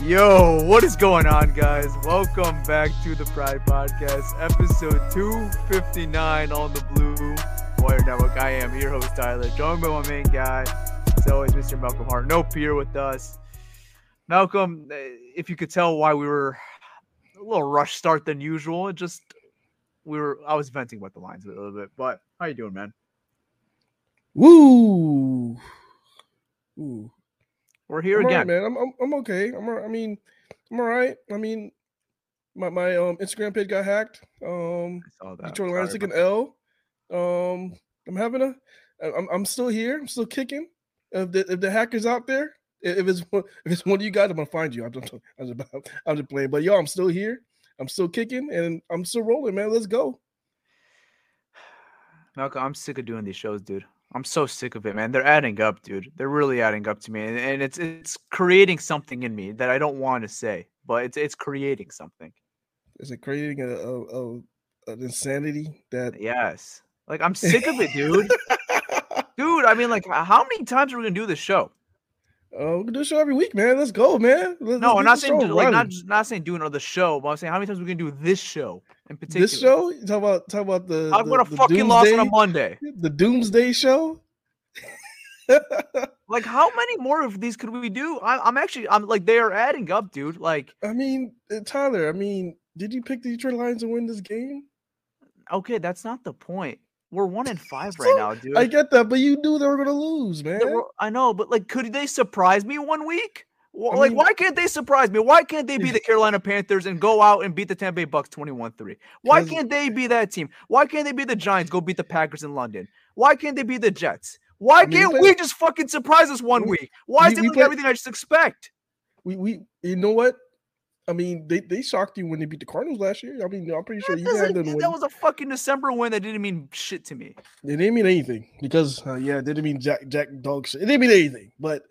Yo, what is going on, guys? Welcome back to the Pride Podcast, episode 259 on the Blue Wire Network. I am your host, Tyler, joined by my main guy, as always, Mr. Malcolm Hart. No Pierre with us. Malcolm, if you could tell why we were a little rush start than usual, it just we were I was venting about the lines a little bit. But how you doing, man? Woo! Ooh. We're here I'm again. right, man. I'm, I'm I'm okay. I'm all- I mean, I'm all right. I mean, my my um Instagram page got hacked. Um, I saw that. Detroit Lions took an L. Um, I'm having a. I'm I'm still here. I'm still kicking. If the if the hackers out there, if it's one- if it's one of you guys, I'm gonna find you. I'm just I'm just, about, I'm just playing. But yo, I'm still here. I'm still kicking, and I'm still rolling, man. Let's go. Malcolm, I'm sick of doing these shows, dude. I'm so sick of it, man. They're adding up, dude. They're really adding up to me, and, and it's it's creating something in me that I don't want to say, but it's it's creating something. Is it creating a, a, a an insanity that Yes, like I'm sick of it, dude. dude, I mean, like, how many times are we gonna do this show? Oh, we can do a show every week, man. Let's go, man. Let- No, let's I'm not saying do, like not not saying doing another show, but I'm saying how many times we can do this show in particular. this show. You talk about talk about the. I'm gonna fucking loss on a Monday. The Doomsday Show. Like, how many more of these could we do? I, I'm actually, I'm like, they are adding up, dude. Like, I mean, uh, Tyler. I mean, did you pick the Detroit Lions to win this game? okay, that's not the point. We're one in five right now, dude. I get that, but you knew they were gonna lose, man. Were- I know, but like, could they surprise me one week? I like, mean- why can't they surprise me? Why can't they be the Carolina Panthers and go out and beat the Tampa Bay Bucks 21-3? Why can't they be that team? Why can't they be the Giants, go beat the Packers in London? Why can't they be the Jets? Why I mean, can't play- we just fucking surprise us one we- week? Why is we- it we like play- everything I just expect? We we you know what? I mean, they, they shocked you when they beat the Cardinals last year. I mean, I'm pretty sure That, you had them that win. was a fucking December win that didn't mean shit to me. It didn't mean anything because uh, yeah, it didn't mean Jack Jack dog shit. It didn't mean anything, but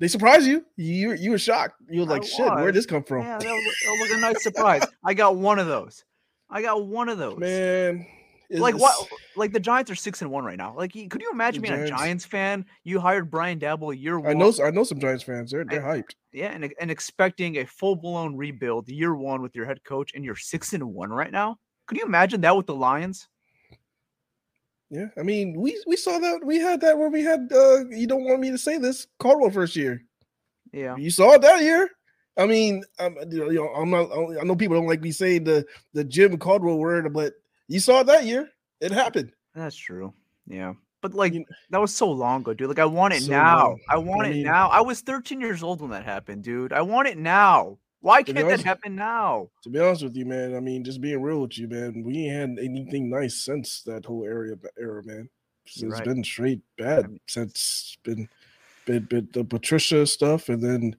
they surprised you. You you were shocked. You were I like, shit, where'd this come from? Yeah, that was, that was a nice surprise. I got one of those. I got one of those. Man, it's- like what? Like the Giants are six and one right now. Like, could you imagine being a Giants- Giants fan? You hired Brian Daboll year one. I know I know some Giants fans. They're they're hyped. Yeah, and, and expecting a full blown rebuild year one with your head coach, and you're six and one right now. Could you imagine that with the Lions? Yeah, I mean, we we saw that we had that where we had. uh You don't want me to say this Caldwell first year. Yeah. You saw it that year. I mean, I'm, you know, I'm not. I know people don't like me saying the the Jim Caldwell word, but you saw it that year. It happened. That's true. Yeah. But like You- that was so long ago, dude. Like I want it So now. long. I want I it now. I was 13 years old when that happened, dude. I want it now. Why can't that happen now? To be honest with you, man, I mean, just being real with you, man, we ain't had anything nice since that whole area era, man. It's right. been straight bad since been been, been the Patricia stuff, and then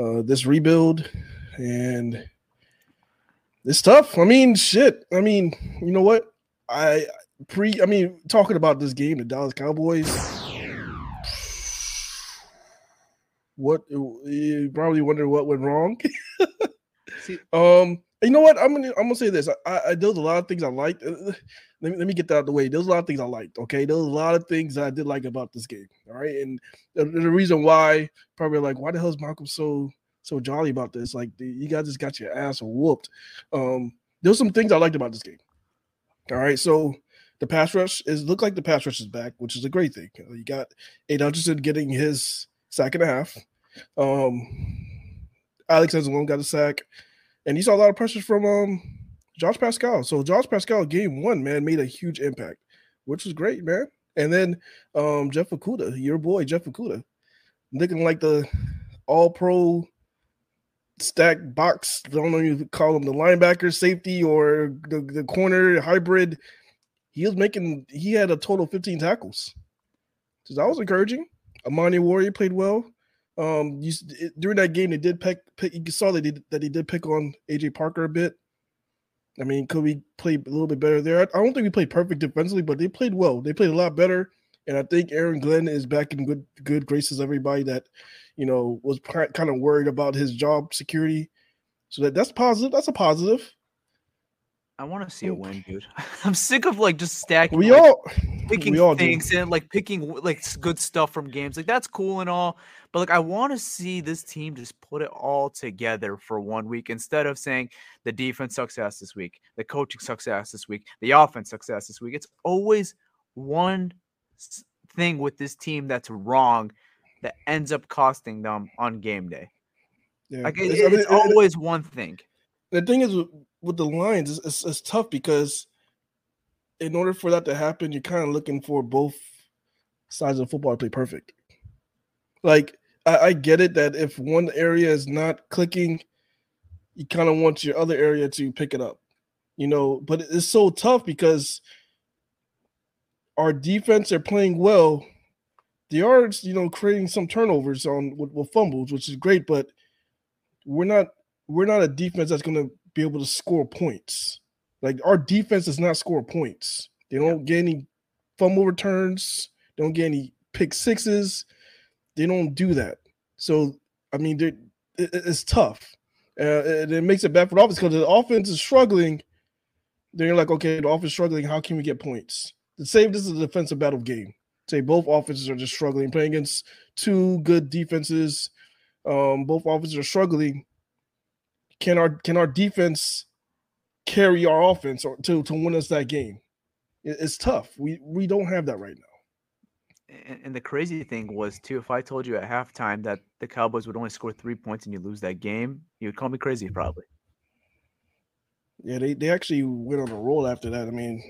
uh, this rebuild, and it's tough. I mean, shit. I mean, you know what? I pre. I mean, talking about this game, the Dallas Cowboys. What you probably wonder what went wrong. Um, you know what? I'm gonna I'm gonna say this. I, I there was a lot of things I liked. Uh, Let me, let me get that out of the way. There was a lot of things I liked. Okay, there's a lot of things that I did like about this game. All right, and the, the reason why probably like why the hell is Malcolm so so jolly about this? Like you guys just got your ass whooped. Um, there's some things I liked about this game. All right, so the pass rush is look like the pass rush is back, which is a great thing. You got Aidan Hutchinson getting his sack and a half. Um, Alex Anzalone got a sack, and he saw a lot of pressure from um Josh Paschal. So Josh Paschal, game one, man, made a huge impact, which was great, man. And then um Jeff Okudah, your boy Jeff Okudah, looking like the all pro stack box. I don't know you call him the linebacker, safety, or the, the corner hybrid. He was making he had a total of 15 tackles. So that was encouraging. Amani Oruwariye played well. Um, you, during that game, they did pick, pick. You saw that he, that he did pick on AJ Parker a bit. I mean, could we play a little bit better there? I I don't think we played perfect defensively, but they played well. They played a lot better, and I think Aaron Glenn is back in good good graces. Everybody that you know was kind of worried about his job security, so that that's positive. That's a positive. I want to see a win, dude. I'm sick of like just stacking. We like, all picking we all do. things and like picking like good stuff from games. Like that's cool and all, but like I want to see this team just put it all together for one week instead of saying the defense success this week, the coaching success this week, the offense success this week. It's always one thing with this team that's wrong that ends up costing them on game day. Yeah. Like it- It's- I mean, it's it- it- always one thing. the thing is with, with the Lions, it's, it's, it's tough because in order for that to happen, you're kind of looking for both sides of football to play perfect. Like I, I get it that if one area is not clicking, you kind of want your other area to pick it up, you know. But it's so tough because our defense are playing well. They are, you know, creating some turnovers on with, with fumbles, which is great, but we're not we're not a defense that's going to be able to score points. Like our defense does not score points. They don't get any fumble returns. They don't get any pick sixes. They don't do that. So I mean, it- it's tough, uh, and it makes it bad for the offense because the offense is struggling. They're like, okay, the offense is struggling. How can we get points? To save this is a defensive battle game. Say both offenses are just struggling, playing against two good defenses. Um, both offenses are struggling can our can our defense carry our offense or, to to win us that game? It- it's tough. We we don't have that right now. And, and the crazy thing was too, if I told you at halftime that the Cowboys would only score three points and you lose that game, you would call me crazy probably. Yeah, they they actually went on a roll after that. I mean,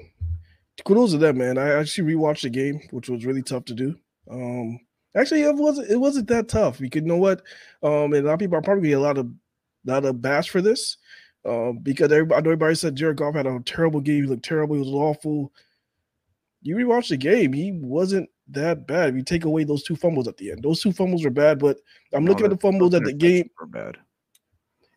kudos to them, man. I actually rewatched the game, which was really tough to do. Um, actually, it wasn't it wasn't that tough. You could know what, um, and a lot of people are probably a lot of lot of bash for this, um, because everybody, I know everybody said Jared Goff had a terrible game. He looked terrible. He was awful. You rewatch the game, he wasn't that bad. If you take away those two fumbles at the end, those two fumbles were bad. But I'm No, looking at the fumbles at the game were bad.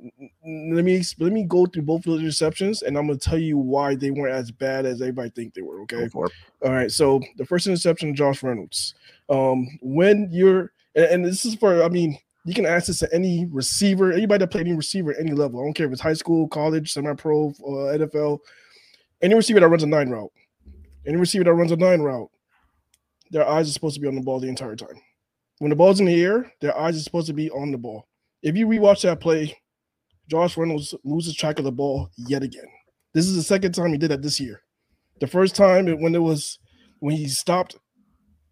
Let me let me go through both of those interceptions and I'm gonna tell you why they weren't as bad as everybody think they were. Okay. Go for it. All right. So the first interception, Josh Reynolds. Um, when you're and, and this is for I mean, you can ask this to any receiver, anybody that played any receiver at any level. I don't care if it's high school, college, semi-pro, uh, NFL, any receiver that runs a nine route, any receiver that runs a nine route, their eyes are supposed to be on the ball the entire time. When the ball's in the air, their eyes are supposed to be on the ball. If you rewatch that play, Josh Reynolds loses track of the ball yet again. This is the second time he did that this year. The first time it- when it was when he stopped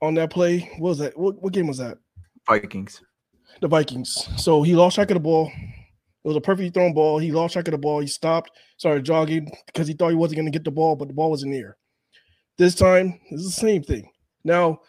on that play, what was that? What, what game was that? Vikings. The Vikings. So he lost track of the ball. It was a perfectly thrown ball. He lost track of the ball. He stopped, started jogging because he thought he wasn't going to get the ball, but the ball was in the air. This time, it's the same thing. Now,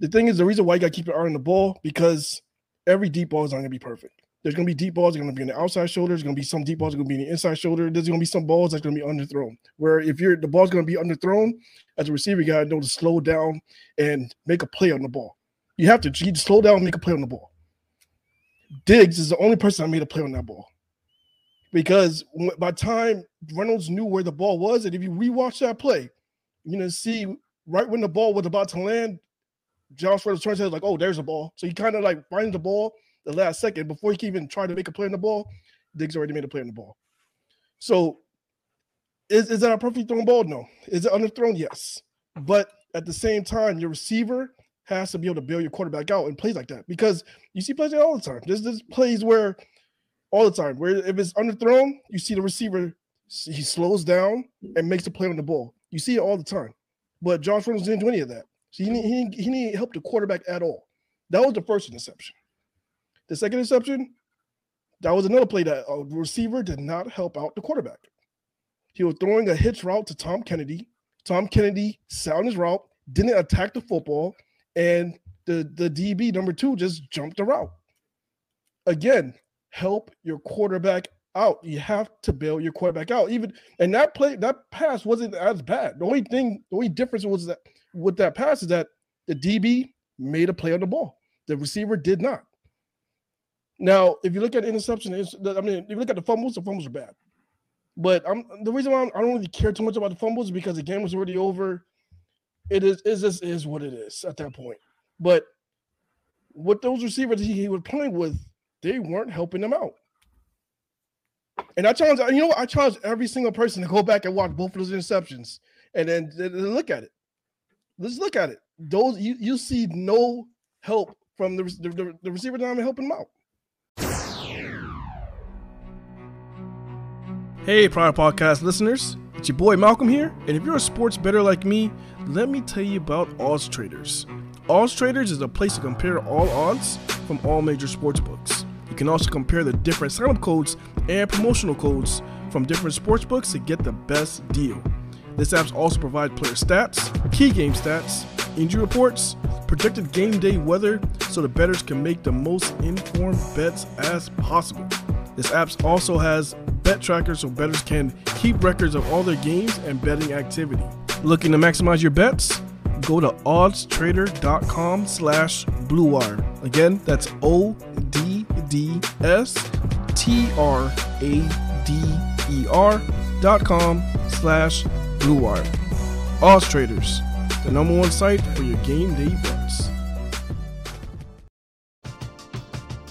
the thing is, the reason why you got to keep your eye on the ball because every deep ball is not going to be perfect. There's going to be deep balls. There's going to be on the outside shoulder. There's going to be some deep balls. Going to be in the inside shoulder. There's going to be some balls that's going to be underthrown. Where if you're the ball's going to be underthrown, as a receiver, you got to know to slow down and make a play on the ball. You have to. You slow down and make a play on the ball. Diggs is the only person that made a play on that ball. Because by time Reynolds knew where the ball was, and if you rewatch that play, you're gonna see right when the ball was about to land, Josh Reynolds turns head like, "Oh, there's a ball." So he kind of like finds the ball the last second before he can even try to make a play on the ball. Diggs already made a play on the ball. So, is, is that a perfectly thrown ball? No. Is it underthrown? Yes. Mm-hmm. But at the same time, your receiver has to be able to bail your quarterback out in plays like that because you see plays like all the time. There's this plays where all the time where if it's underthrown, you see the receiver he slows down and makes a play on the ball. You see it all the time. But Josh Reynolds didn't do any of that. So he didn't, he, didn't, he didn't help the quarterback at all. That was the first interception. The second interception, that was another play that a receiver did not help out the quarterback. He was throwing a hitch route to Tom Kennedy. Tom Kennedy sound his route, didn't attack the football, and the, the DB number two just jumped the route. Again, help your quarterback out. You have to bail your quarterback out. Even and that play, that pass wasn't as bad. The only thing, the only difference was that with that pass is that the DB made a play on the ball. The receiver did not. Now, if you look at interception, I mean, if you look at the fumbles, the fumbles are bad. But I'm the reason why I'm, I do not really care too much about the fumbles is because the game was already over. It is is just is what it is at that point. But with those receivers he, he was playing with, they weren't helping them out. And I challenge, you know, what? I challenge every single person to go back and watch both of those interceptions and then, then look at it. Let's look at it. Those you you see no help from the the, the receiver not helping them out. Hey, Pride Podcast listeners, it's your boy Malcolm here. And if you're a sports better like me, let me tell you about Odds Traders. Odds Traders is a place to compare all odds from all major sports books. You can also compare the different sign-up codes and promotional codes from different sports books to get the best deal. This app also provides player stats, key game stats, injury reports, projected game day weather, so the bettors can make the most informed bets as possible. This app also has bet trackers so bettors can keep records of all their games and betting activity. Looking to maximize your bets? Go to oddstrader.com slash bluewire. Again, that's O-D-D-S-T-R-A-D-E-R dot com slash bluewire. Odds Traders, the number one site for your game day bets.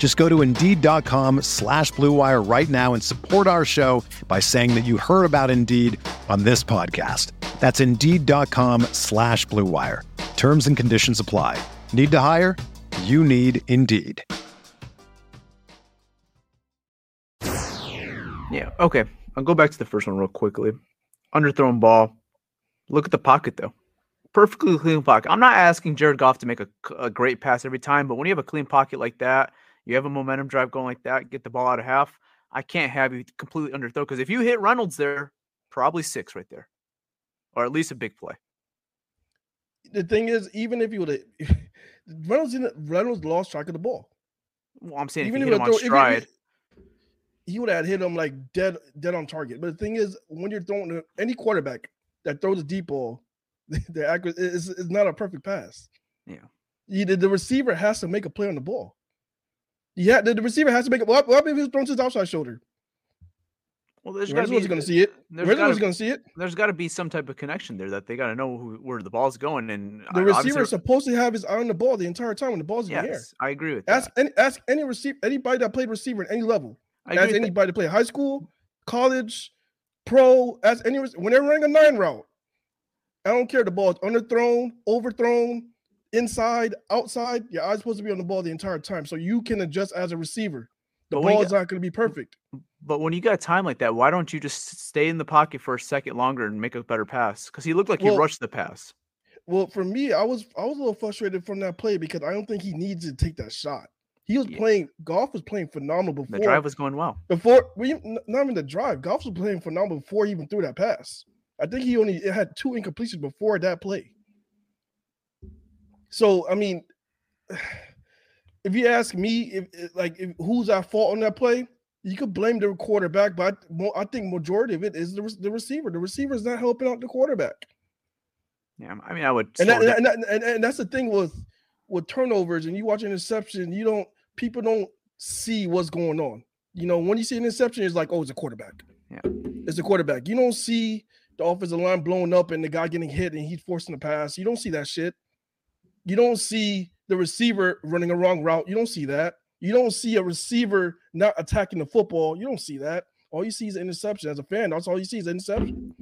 Just go to Indeed.com slash BlueWire right now and support our show by saying that you heard about Indeed on this podcast. That's Indeed.com slash BlueWire. Terms and conditions apply. Need to hire? You need Indeed. Yeah, okay. I'll go back to the first one real quickly. Underthrown ball. Look at the pocket, though. Perfectly clean pocket. I'm not asking Jared Goff to make a, a great pass every time, but when you have a clean pocket like that – you have a momentum drive going like that, get the ball out of half. I can't have you completely underthrow because if you hit Reynolds there, probably six right there, or at least a big play. The thing is, even if you would have Reynolds, Reynolds lost track of the ball. Well, I'm saying even if you hit him on stride, he, he would have hit him like dead, dead on target. But the thing is, when you're throwing any quarterback that throws a deep ball, the accurate is, is not a perfect pass. Yeah, the, the receiver has to make a play on the ball. Yeah, the, the receiver has to make it. What, what if he was thrown to his outside shoulder? Well, there's Where's gotta be, going to see it? there's going to see it? there's got to be some type of connection there that they got to know who, where the ball's going. And The receiver is supposed to have his eye on the ball the entire time when the ball's in the air. yes, I agree with that. Ask any ask any receiver anybody that played receiver at any level. I Ask that. anybody that played high school, college, pro. Ask any when they're running a nine route. I don't care. The ball is underthrown, overthrown, inside, outside. Your eyes supposed to be on the ball the entire time, so you can adjust as a receiver. The But ball is not going to be perfect. But when you got time like that, why don't you just stay in the pocket for a second longer and make a better pass? Because he looked like he Well, rushed the pass. Well, for me, I was I was a little frustrated from that play because I don't think he needs to take that shot. He was Yeah. playing Goff was playing phenomenal before The drive was going well. before we not even the drive. Goff was playing phenomenal before he even threw that pass. I think he only had two incompletions before that play. So I mean, if you ask me, if like if, who's at fault on that play, you could blame the quarterback, but I, I think majority of it is the, the receiver. The receiver is not helping out the quarterback, Yeah, I mean, I would. and, that, and, that- and, and that's the thing with with turnovers. And you watch an interception, you don't people don't see what's going on. You know, when you see an interception, it's like, oh, it's a quarterback. Yeah. It's a quarterback. You don't see the offensive line blowing up and the guy getting hit and he's forcing the pass. You don't see that shit. You don't see the receiver running a wrong route. You don't see that. You don't see a receiver not attacking the football. You don't see that. All you see is interception. As a fan, that's all you see is interception.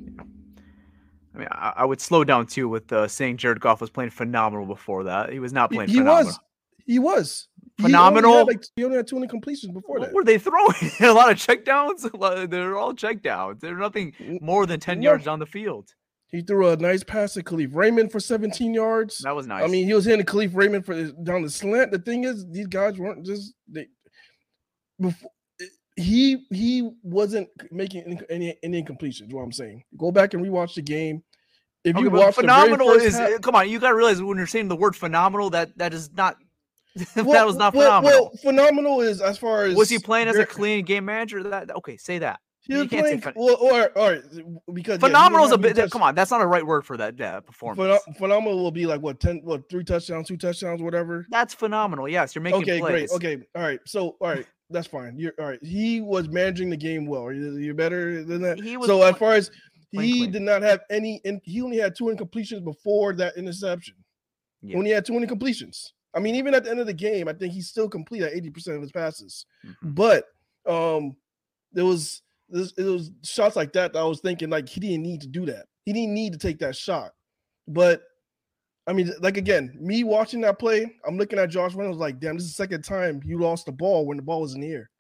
I mean, I, I would slow down too with uh, saying Jared Goff was playing phenomenal before that. He was not playing he phenomenal. was. He was. He only Phenomenal? like he only had two completions before What that. were they throwing? a lot of checkdowns. They're all checkdowns. They're nothing more than ten no. yards on the field. He threw a nice pass to Kalif Raymond for 17 yards. That was nice. I mean, he was hitting Kalif Raymond for down the slant. The thing is, these guys weren't just they. Before he he wasn't making any any, any incompletions. What I'm saying, go back and rewatch the game. If Okay, you watch phenomenal is half- come on. You got to realize when you're saying the word phenomenal, that that is not. that was not well, phenomenal. Well, phenomenal is as far as was he playing as a clean game manager? That okay, say that. He you can't say playing well, or all right because yeah, Phenomenal is a bit. touch- Come on, that's not a right word for that uh, performance. Phenom- phenomenal will be like what ten, what three touchdowns, two touchdowns, whatever. That's phenomenal. Yes, you're making okay, plays. great. Okay, all right. So, all right, that's fine. You're all right. He was managing the game well. You- You're better than that. He was so, as pl- far as he clean. did not have any, and he only had two incompletions before that interception. Yeah. Only had two incompletions. I mean, even at the end of the game, I think he still completed eighty percent of his passes. Mhm. But um, there was this, it was shots like that that I was thinking like he didn't need to do that. He didn't need to take that shot. But I mean, like again, me watching that play, I'm looking at Josh Reynolds like, damn, this is the second time you lost the ball when the ball was in the air.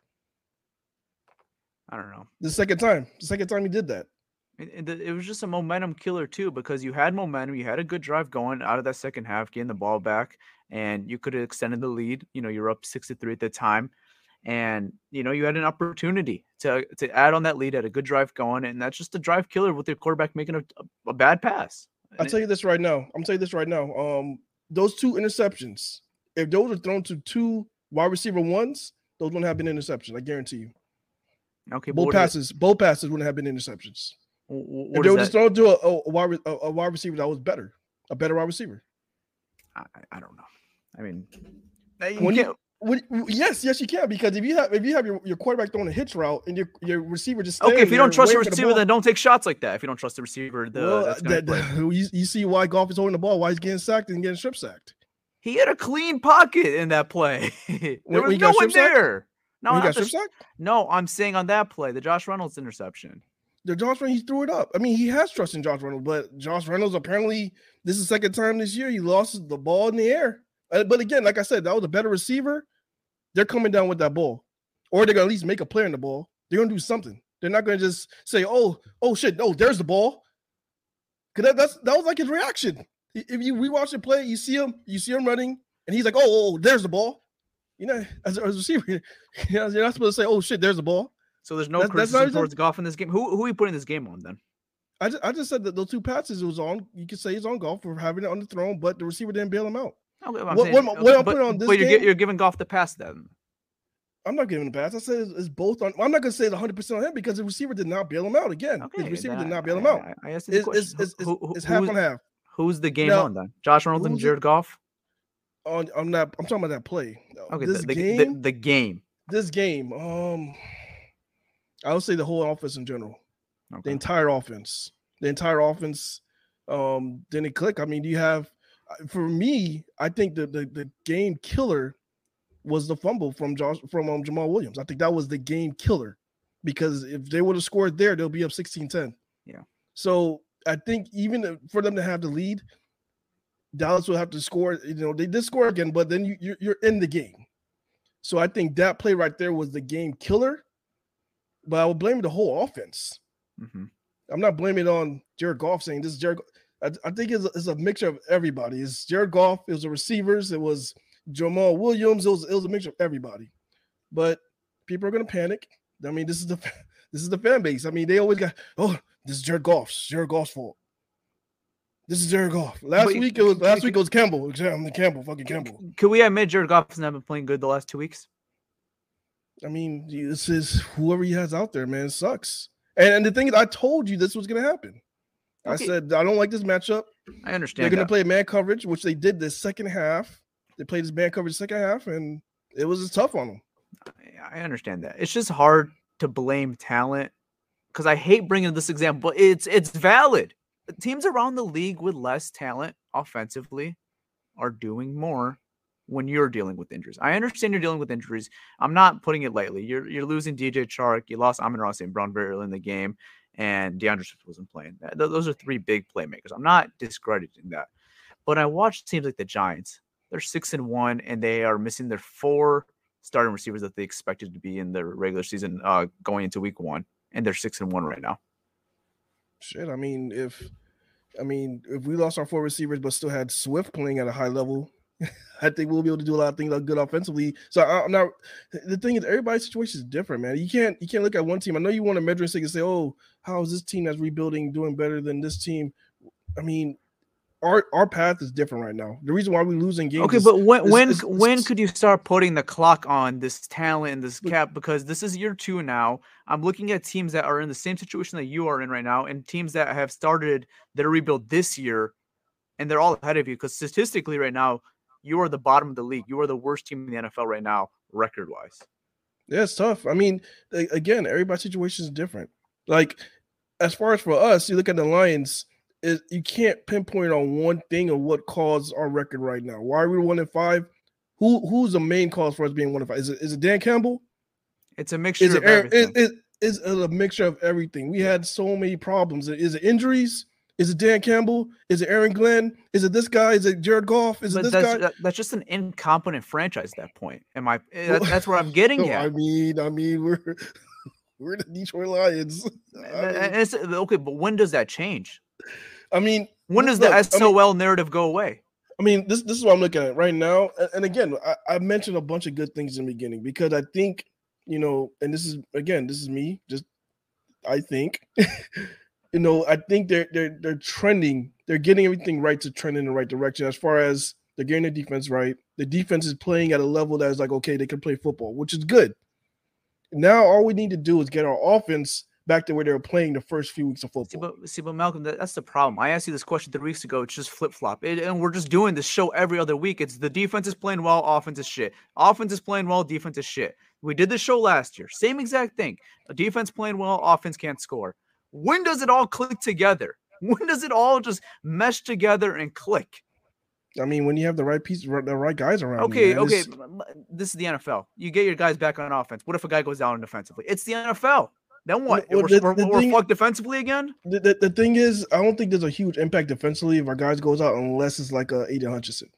I don't know. The second time, the second time he did that. It, it, it was just a momentum killer too because you had momentum, you had a good drive going out of that second half, getting the ball back, and you could have extended the lead. You know, you're up six to three at the time, and you know you had an opportunity to to add on that lead, had a good drive going, and that's just a drive killer with your quarterback making a, a, bad pass. I'll tell you this right now. I'm telling you this right now. Um, those two interceptions, if those were thrown to two wide receiver ones, those wouldn't have been interceptions. I guarantee you. okay, Both what is it- passes, both passes wouldn't have been interceptions. wh- wh- If they were just thrown to a, a, wide, a, a wide receiver that was better, a better wide receiver. I, I- don't know. I mean, uh, you When you- When, yes, yes, you can because if you have if you have your, your quarterback throwing a hitch route and your your receiver just okay, if you don't trust your for the receiver, then don't take shots like that. If you don't trust the receiver, the, well, that's gonna that- play. you, you see why Goff is holding the ball, why he's getting sacked and getting strip sacked. He had a clean pocket in that play. there When- when was he no one there. No, when not got the no, I'm saying on that play, the Josh Reynolds interception. the Josh Reynolds he threw it up. I mean, he has trust in Josh Reynolds, but Josh Reynolds apparently this is the second time this year he lost the ball in the air. But again, like I said, that was a better receiver. They're coming down with that ball, or they're gonna at least make a play on the ball. They're gonna do something. They're not gonna just say, "Oh, oh shit, no, there's the ball." Cause that, that's that was like his reaction. If you rewatch the play, you see him, you see him running, and he's like, "Oh, oh, oh, there's the ball." You know, as a, as a receiver, you're not supposed to say, "Oh shit, there's the ball." So there's no That's- criticism towards Goff in this game. Who who are you putting this game on then? I just, I just said that those two passes it was on. You could say it's on Goff for having it on the throne, but the receiver didn't bail him out. Okay, I'm What- saying- what okay, what I'm but, putting on this but you're, game- you're giving Goff the pass then. I'm not giving the pass. I said it's, it's both on. I'm not gonna say it's 100 percent on him because the receiver did not bail him out. Again, Okay, his receiver then did not bail him out. I, I the It's, it's, it's, Who- who- it's half on half. who's the game Now, on then? Josh Reynolds and Jared Goff. On on that, I'm talking about that play. Okay, this the, the, game, the, the game. this game. Um, I would say the whole offense in general, the entire offense, the entire offense. Um, didn't click. I mean, do you have for me, I think the the, the game killer was the fumble from Josh from um, Jamaal Williams. I think that was the game killer because if they would have scored there, they'll be up 16-10. Yeah. So I think even for them to have the lead, Dallas will have to score. You know, they did score again, but then you, you're you're in the game. So I think that play right there was the game killer. But I would blame the whole offense. Mhm. I'm not blaming it on Jared Goff saying this is Jared. Go- I, I think it's a, it's a mixture of everybody. It's Jared Goff. It was the receivers. It was Jamaal Williams. It was it was a mixture of everybody. But people are gonna panic. I mean, this is the this is the fan base. I mean, they always got oh this is Jared Goff's Jared Goff's fault. This is Jared Goff. Last week it was last week it was Campbell. Exam- Campbell, fucking Campbell. Could we admit Jared Goff has not been playing good the last two weeks? I mean, this is whoever he has out there, man. Sucks. And, and the thing is, I told you this was gonna happen. I Okay. said I don't like this matchup. I understand. They're gonna play man coverage, which they did the second half. They played this man coverage second half, and it was tough on them. I understand that. It's just hard to blame talent because I hate bringing this example, but it's it's valid. Teams around the league with less talent offensively are doing more when you're dealing with injuries. I understand you're dealing with injuries. I'm not putting it lightly. You're you're losing DJ Chark. You lost Amon-Ra St. Brown very early in the game, and DeAndre Swift wasn't playing. Th- th- Those are three big playmakers. I'm not discrediting that, but I watched teams like the Giants. They're six and one, and they are missing their four starting receivers that they expected to be in their regular season uh, going into week one, and they're six and one right now. Shit, I mean, if I mean, if we lost our four receivers but still had Swift playing at a high level, I think we'll be able to do a lot of things like good offensively. So I, I'm not. The thing is, everybody's situation is different, man. You can't you can't look at one team. I know you want to measure and say, "Oh, how is this team that's rebuilding doing better than this team?" I mean, our our path is different right now. The reason why we're losing games. Okay, is- but when is- when is- when could you start putting the clock on this talent and this cap? Because this is year two now. I'm looking at teams that are in the same situation that you are in right now, and teams that have started their rebuild this year, and they're all ahead of you. Because statistically, right now, you are the bottom of the league. You are the worst team in the NFL right now, record wise. Yeah, it's tough. I mean, again, everybody's situation is different. Like, as far as for us, you look at the Lions, it, you can't pinpoint on one thing of what caused our record right now. Why are we one and five? Who who's the main cause for us being one and five? Is it is it Dan Campbell? It's a mixture Is it of everything. is, is, is it a mixture of everything? We had so many problems. Is it injuries? Is it Dan Campbell? Is it Aaron Glenn? Is it this guy? Is it Jared Goff? Is it this that's, guy? that- that's just an incompetent franchise at that point. Am I? eh, That, that's where I'm getting No, at. I mean, I mean, we're we're the Detroit Lions. Eh, I eh, mean- and it's, okay, but when does that change? I mean, When look- does the look, I mean- SOL narrative go away? I mean, this this is what I'm looking at right now. And again, I, I mentioned a bunch of good things in the beginning because I think, you know, and this is again, this is me, just I think, you know, I think they're they're they're trending, they're getting everything right to trend in the right direction as far as they're getting the defense right. The defense is playing at a level that is like, okay, they can play football, which is good. Now all we need to do is get our offense back to where they were playing the first few weeks of See, football. but see, but Malcolm, that, that's the problem. I asked you this question three weeks ago. It's just flip flop, and we're just doing this show every other week. It's the defense is playing well, offense is shit. Offense is playing well, defense is shit. We did this show last year, same exact thing. A defense playing well, offense can't score. When does it all click together? When does it all just mesh together and click? I mean, when you have the right piece, the right guys around. Okay, man, okay. it's- m- m- This is the NFL. You get your guys back on offense. What if a guy goes down defensively? It's the NFL. Then what? well, we're the- we're, the we're thing- fucked defensively again? the, the, the thing is, I don't think there's a huge impact defensively if our guys goes out unless it's like a Aidan Hutchinson.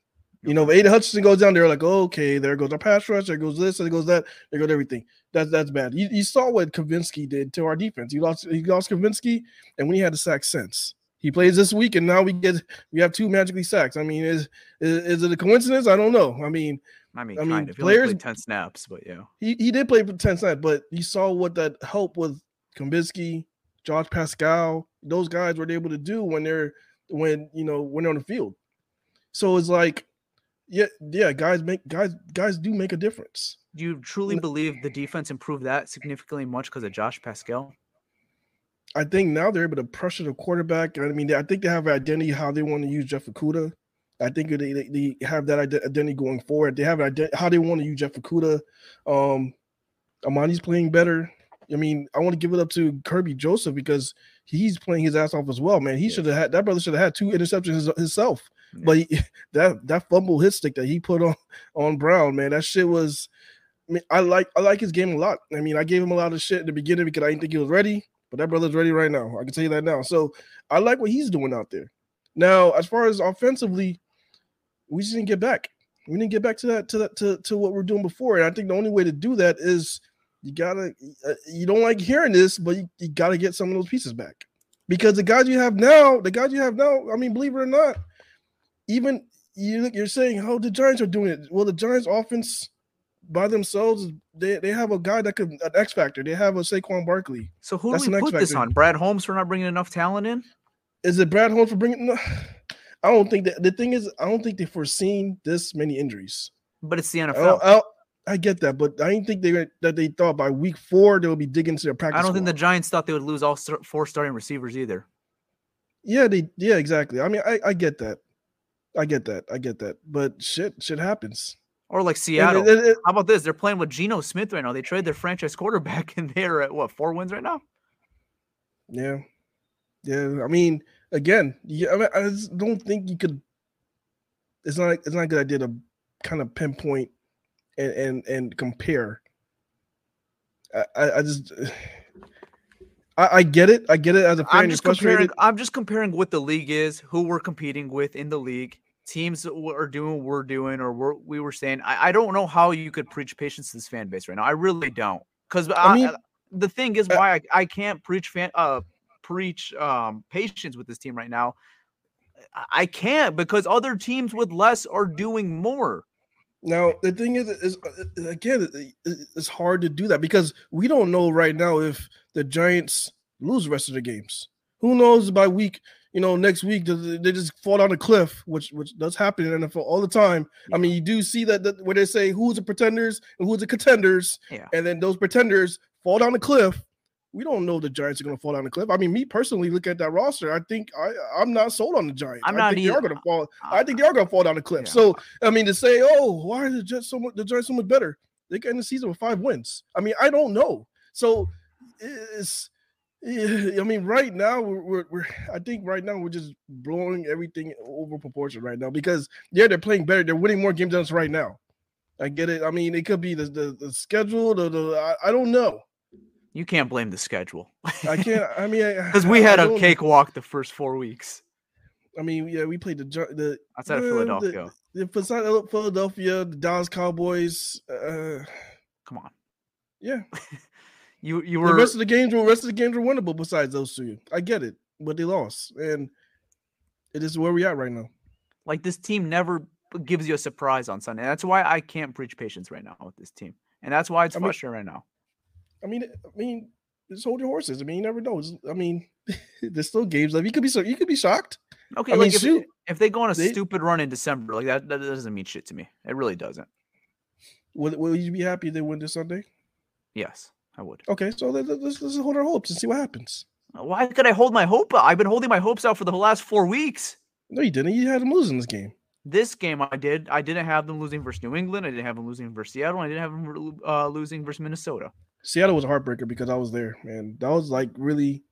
You know, if Aidan Hutchinson goes down, they're like, okay, there goes our pass rush, there goes this, there goes that, there goes everything. That's that's bad. You, you saw what Kavinsky did to our defense. He lost he lost Kavinsky, and we had a sack since. He plays this week, and now we get we have two magically sacks. I mean, is is, is it a coincidence? I don't know. I mean, I mean, I kind mean, of. Players- 10 snaps, but yeah. he, he did play for 10 snaps, but you saw what that help with Kavinsky, Josh Paschal, those guys were able to do when they're when you know when they're on the field. So it's like, yeah, yeah, guys make guys guys do make a difference. Do you truly believe the defense improved that significantly much because of Josh Paschal? I think now they're able to pressure the quarterback. I mean, I think they have an identity how they want to use Jeff Okudah. I think they, they, have that identity going forward. They have an ident- how they want to use Jeff Okudah. Um, Amani's playing better. I mean, I want to give it up to Kerby Joseph because he's playing his ass off as well, man. He Yes. should have had that brother should have had two interceptions his, himself. But he, that that fumble hit stick that he put on on Brown, man, that shit was. I mean, I like I like his game a lot. I mean, I gave him a lot of shit in the beginning because I didn't think he was ready, but that brother's ready right now. I can tell you that now. So I like what he's doing out there. Now, as far as offensively, we just didn't get back. We didn't get back to that to that to, to what we're doing before. And I think the only way to do that is you gotta uh, you don't like hearing this, but you, you gotta get some of those pieces back. Because the guys you have now, the guys you have now, I mean, believe it or not, even you look, you're saying how the Giants are doing it. Well, the Giants offense by themselves, they, they have a guy that could an X factor. They have a Saquon Barkley. So who That's do we put this on? Brad Holmes for not bringing enough talent in? Is it Brad Holmes for bringing? No, I don't think that. The thing is, I don't think they foreseen this many injuries. But it's the I, NFL. I, don't- I get that, but I didn't think they that they thought by week four they would be digging into their practice. I don't think the. Giants thought they would lose all four starting receivers either. Yeah, they. Yeah, exactly. I mean, I, I get that. I get that. I get that. But shit, shit happens. Or like Seattle. it- it- How about this? They're playing with Geno Smith right now. They trade their franchise quarterback, and they're at what four wins right now. Yeah, yeah. I mean, again, yeah. I, mean, I don't think you could. It's not. It's not a good idea to kind of pinpoint and and and compare. I I, I just. I, I get it. I get it as a fan. I'm just comparing. I'm just comparing what the league is, who we're competing with in the league, teams are doing what we're doing, or we're, we were saying. I, I don't know how you could preach patience to this fan base right now. I really don't. Because I I mean, the thing is uh, why I, I can't preach fan uh preach um patience with this team right now. I- I can't because other teams with less are doing more. Now the thing is, is uh, again, it- it- it's hard to do that because we don't know right now if the Giants lose the rest of the games. Who knows by week? You know, next week they just fall down a cliff, which which does happen in NFL all the time. I mean, you do see that, that where they say who's the pretenders and who's the contenders, Yeah. and then those pretenders fall down the cliff. We don't know the Giants are going to fall down the cliff. I mean, me personally, look at that roster. I think I I'm not sold on the Giants. I'm I not think they are going to fall. I think they are going to fall down the cliff. yeah. So I mean, to say, oh, why are the Jets so much the Giants so much better? They can end the season with five wins. I mean, I don't know. So it's I mean, right now we're, we're, we're I think right now we're just blowing everything over proportion right now because yeah, they're playing better. They're winning more games than us right now. I get it. I mean, it could be the the, the schedule, the, the I, I don't know. You can't blame the schedule I can't. I mean, because we had a a cakewalk the first four weeks I mean, yeah, we played the the outside of the- Philadelphia. the beside Philadelphia, the Dallas Cowboys. Uh, Come on, yeah, you you the were rest of the games were rest of the games were winnable. Besides those two, I get it, but they lost, and it is where we at right now. like this team never gives you a surprise on Sunday. That's why I can't preach patience right now with this team, and that's why it's I mean- frustrating right now. I mean, I mean, just hold your horses. I mean, you never know. It's- I mean, there's still games left. You could be so you could be shocked. Okay, I like mean, if, shoot, if they go on a they- stupid run in December, like that, that doesn't mean shit to me. It really doesn't. will, will you be happy they win this Sunday? Yes, I would. Okay, so let, let- let's let's hold our hopes and see what happens. Why could I hold my hope? I've been holding my hopes out for the last four weeks. No, you didn't. You had them losing this game. This game I did. I didn't have them losing versus New England. I didn't have them losing versus Seattle. I didn't have them uh, losing versus Minnesota. Seattle was a heartbreaker because I was there, man. That was like really.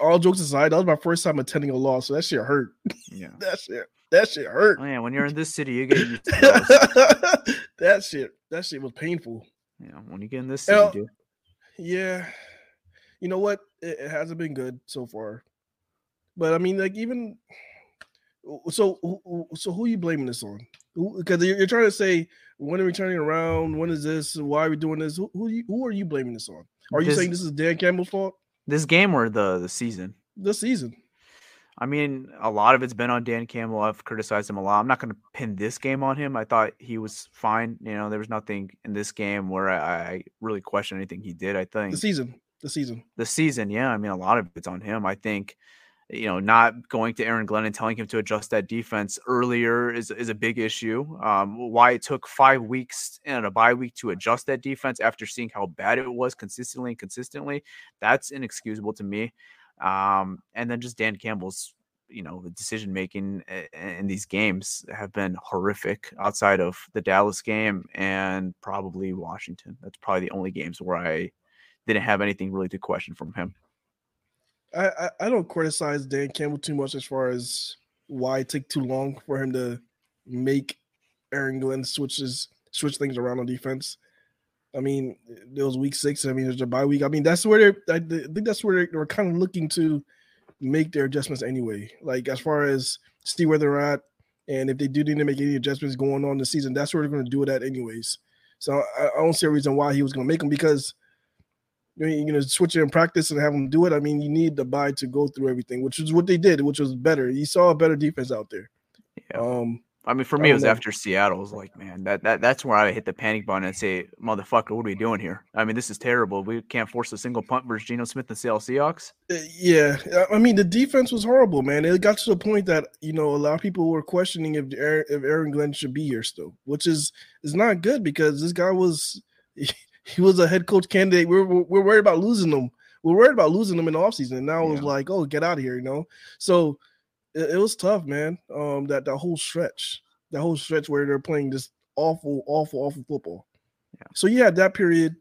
All jokes aside, that was my first time attending a loss, so that shit hurt. Yeah. That shit, that shit hurt. Oh, yeah. When you're in this city, you get used to that shit, that shit was painful. Yeah. When you get in this city, Well, dude. Yeah, you know what? It, it hasn't been good so far, but I mean, like even so, who- who- so who you blaming this on? Because you're, you're trying to say when are we turning around? When is this? Why are we doing this? Who who, you, who are you blaming this on? Are you This- saying this is Dan Campbell's fault? This game or the the season? The season, I mean, a lot of it's been on Dan Campbell. I've criticized him a lot. I'm not going to pin this game on him. I thought he was fine. You know, there was nothing in this game where I, I really question anything he did. I think the season, the season. the season, yeah. I mean, a lot of it's on him. I think, you know, not going to Aaron Glenn and telling him to adjust that defense earlier is, is a big issue. Um, why it took five weeks and a bye week to adjust that defense after seeing how bad it was consistently and consistently, that's inexcusable to me. Um, and then just Dan Campbell's, you know, the decision making in these games have been horrific outside of the Dallas game and probably Washington. That's probably the only games where I didn't have anything really to question from him. I, I, don't criticize Dan Campbell too much as far as why it took too long for him to make Aaron Glenn switches switch things around on defense. I mean, it was week six. I mean, there's a bye week. I mean, that's where. I think that's where they're kind of looking to make their adjustments anyway. Like as far as see where they're at, and if they do need to make any adjustments going on the season, that's where they're going to do it at anyways. So I, I don't see a reason why he was going to make them because you're going to switch it in practice and have them do it. I mean, you need the bye to go through everything, which is what they did, which was better. You saw a better defense out there. Yeah. Um, I mean, for me, it was after Seattle. It was like, man, that, that that's where I hit the panic button and say, motherfucker, what are we doing here? I mean, this is terrible. We can't force a single punt versus Geno Smith and Seattle Seahawks. Uh, yeah, I mean, the defense was horrible, man. It got to the point that you know a lot of people were questioning if Aaron, if Aaron Glenn should be here still, which is is not good because this guy was he was a head coach candidate. We're we're worried about losing him. We're worried about losing him in the offseason. And now yeah. it was like, oh, get out of here, you know. So it, it was tough, man. Um, that that whole stretch, that whole stretch where they're playing this awful, awful, awful football. Yeah. So you had that period,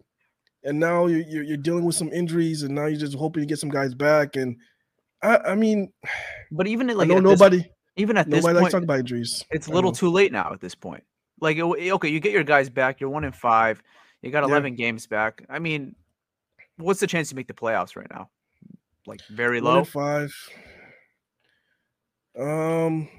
and now you're, you're, you're dealing with some injuries, and now you're just hoping to get some guys back. And I, I mean, but even like know nobody, this, even at nobody this likes talking about injuries. It's a little too late now at this point. Like, okay, you get your guys back. You're one in five. You got 11 yeah. games back. I mean, what's the chance to make the playoffs right now? Like very low. Five. Um,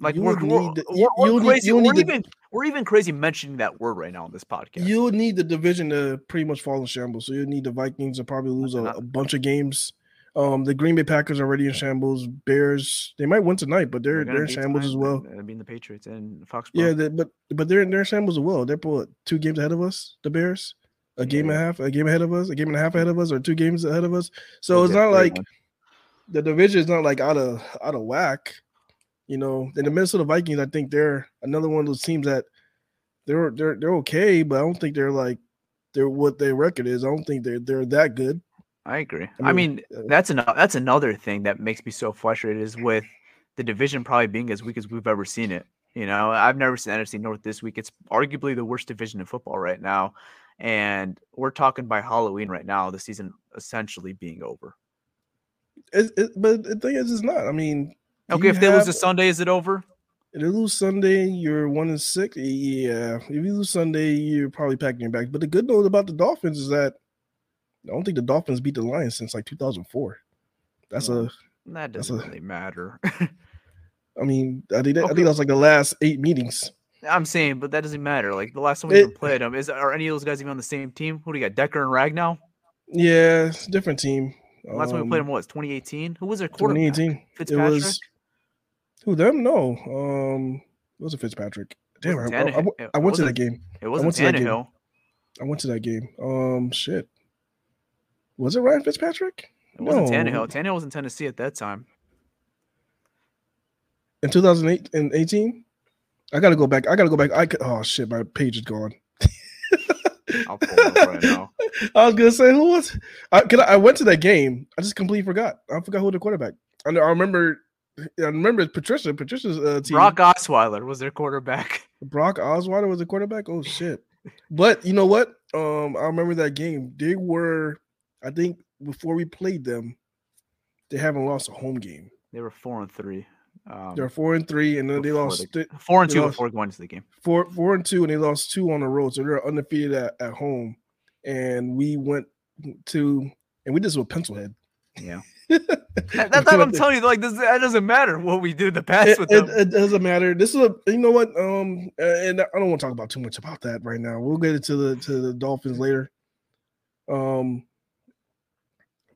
like we're, we're, we're, we're crazy. Need, we're even the, we're even crazy mentioning that word right now on this podcast. You'll need the division to pretty much fall in shambles. So you'll need the Vikings to probably lose a, a, bunch of games. Um, the Green Bay Packers are already in shambles. Bears, they might win tonight, but they're they're, in shambles as well. I mean the Patriots and Fox. Yeah, they, but but they're they're in shambles as well. They're what, two games ahead of us. The Bears, a yeah. game and a half, a game ahead of us, a game and a half ahead of us, or two games ahead of us. So it's not like one. the division is not like out of out of whack. You know, and the Minnesota Vikings, I think they're another one of those teams that they're they're they're okay, but I don't think they're like they're what their record is. I don't think they're they're that good. I agree. I mean, I mean uh, that's another that's another thing that makes me so frustrated is with the division probably being as weak as we've ever seen it. You know, I've never seen NFC North this week. It's arguably the worst division in football right now, and we're talking by Halloween right now. The season essentially being over. It, it, but the thing is, it's not. I mean, okay, if they have, lose a Sunday, is it over? If they lose Sunday, you're one and six. Yeah, if you lose Sunday, you're probably packing your bags. But the good news about the Dolphins is that I don't think the Dolphins beat the Lions since like 2004. That's a that doesn't a, really matter. I mean, I think that, okay. I think that was like the last eight meetings. I'm saying, but that doesn't matter. Like the last time we it, played them, is are any of those guys even on the same team? Who do you got? Decker and Ragnow? Yeah, it's different team. Last um, time we played them was 2018. Who was their quarterback? 2018. Fitzpatrick. It was, who them? No, um, it was a Fitzpatrick. Damn, I, I, I, I, went to that game. It wasn't I went Tannehill. I went to that game. Um, shit. Was it Ryan Fitzpatrick? It wasn't no. Tannehill. Tannehill was in Tennessee at that time. In 2008 and 18? I gotta go back. I gotta go back. I could, oh shit, my page is gone. I'll pull it up right now. I was gonna say who was I, I, I went to that game. I just completely forgot. I forgot who the quarterback. I, I remember I remember Patricia. Patricia's uh, team. Brock Osweiler was their quarterback. Brock Osweiler was the quarterback. Oh shit! But you know what? Um, I remember that game. They were I think before we played them, they haven't lost a home game. They were four and three. Um, They're four and three, and then they lost they, four and two lost, before going to the game. Four four and two, and they lost two on the road, so they're undefeated at, at home. And we went to, and we did this with Pencilhead. Yeah, that, that's what I'm telling you. Like this, that doesn't matter what we did in the past it, with them. It, it, doesn't matter. This is a, you know what? Um, and I don't want to talk about too much about that right now. We'll get into the to the Dolphins later. Um,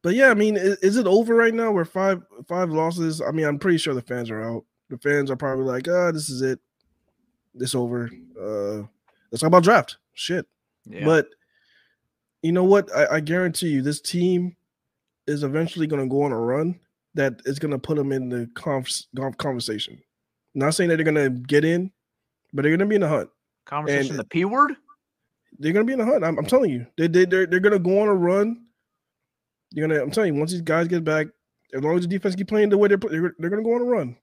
but yeah, I mean, is, is, it over right now? We're five five losses. I mean, I'm pretty sure the fans are out. The fans are probably like, ah, oh, this is it. This over. Uh let's talk about draft. Shit. Yeah. But you know what? I, I guarantee you, this team is eventually going to go on a run that is going to put them in the conf- conversation. Not saying that they're going to get in, but they're going to be in the hunt. Conversation, and the p word. They're going to be in the hunt. I'm, I'm telling you, they they they're, they're going to go on a run you're gonna. I'm telling you, once these guys get back, as long as the defense keep playing the way they're they're, they're gonna go on a run.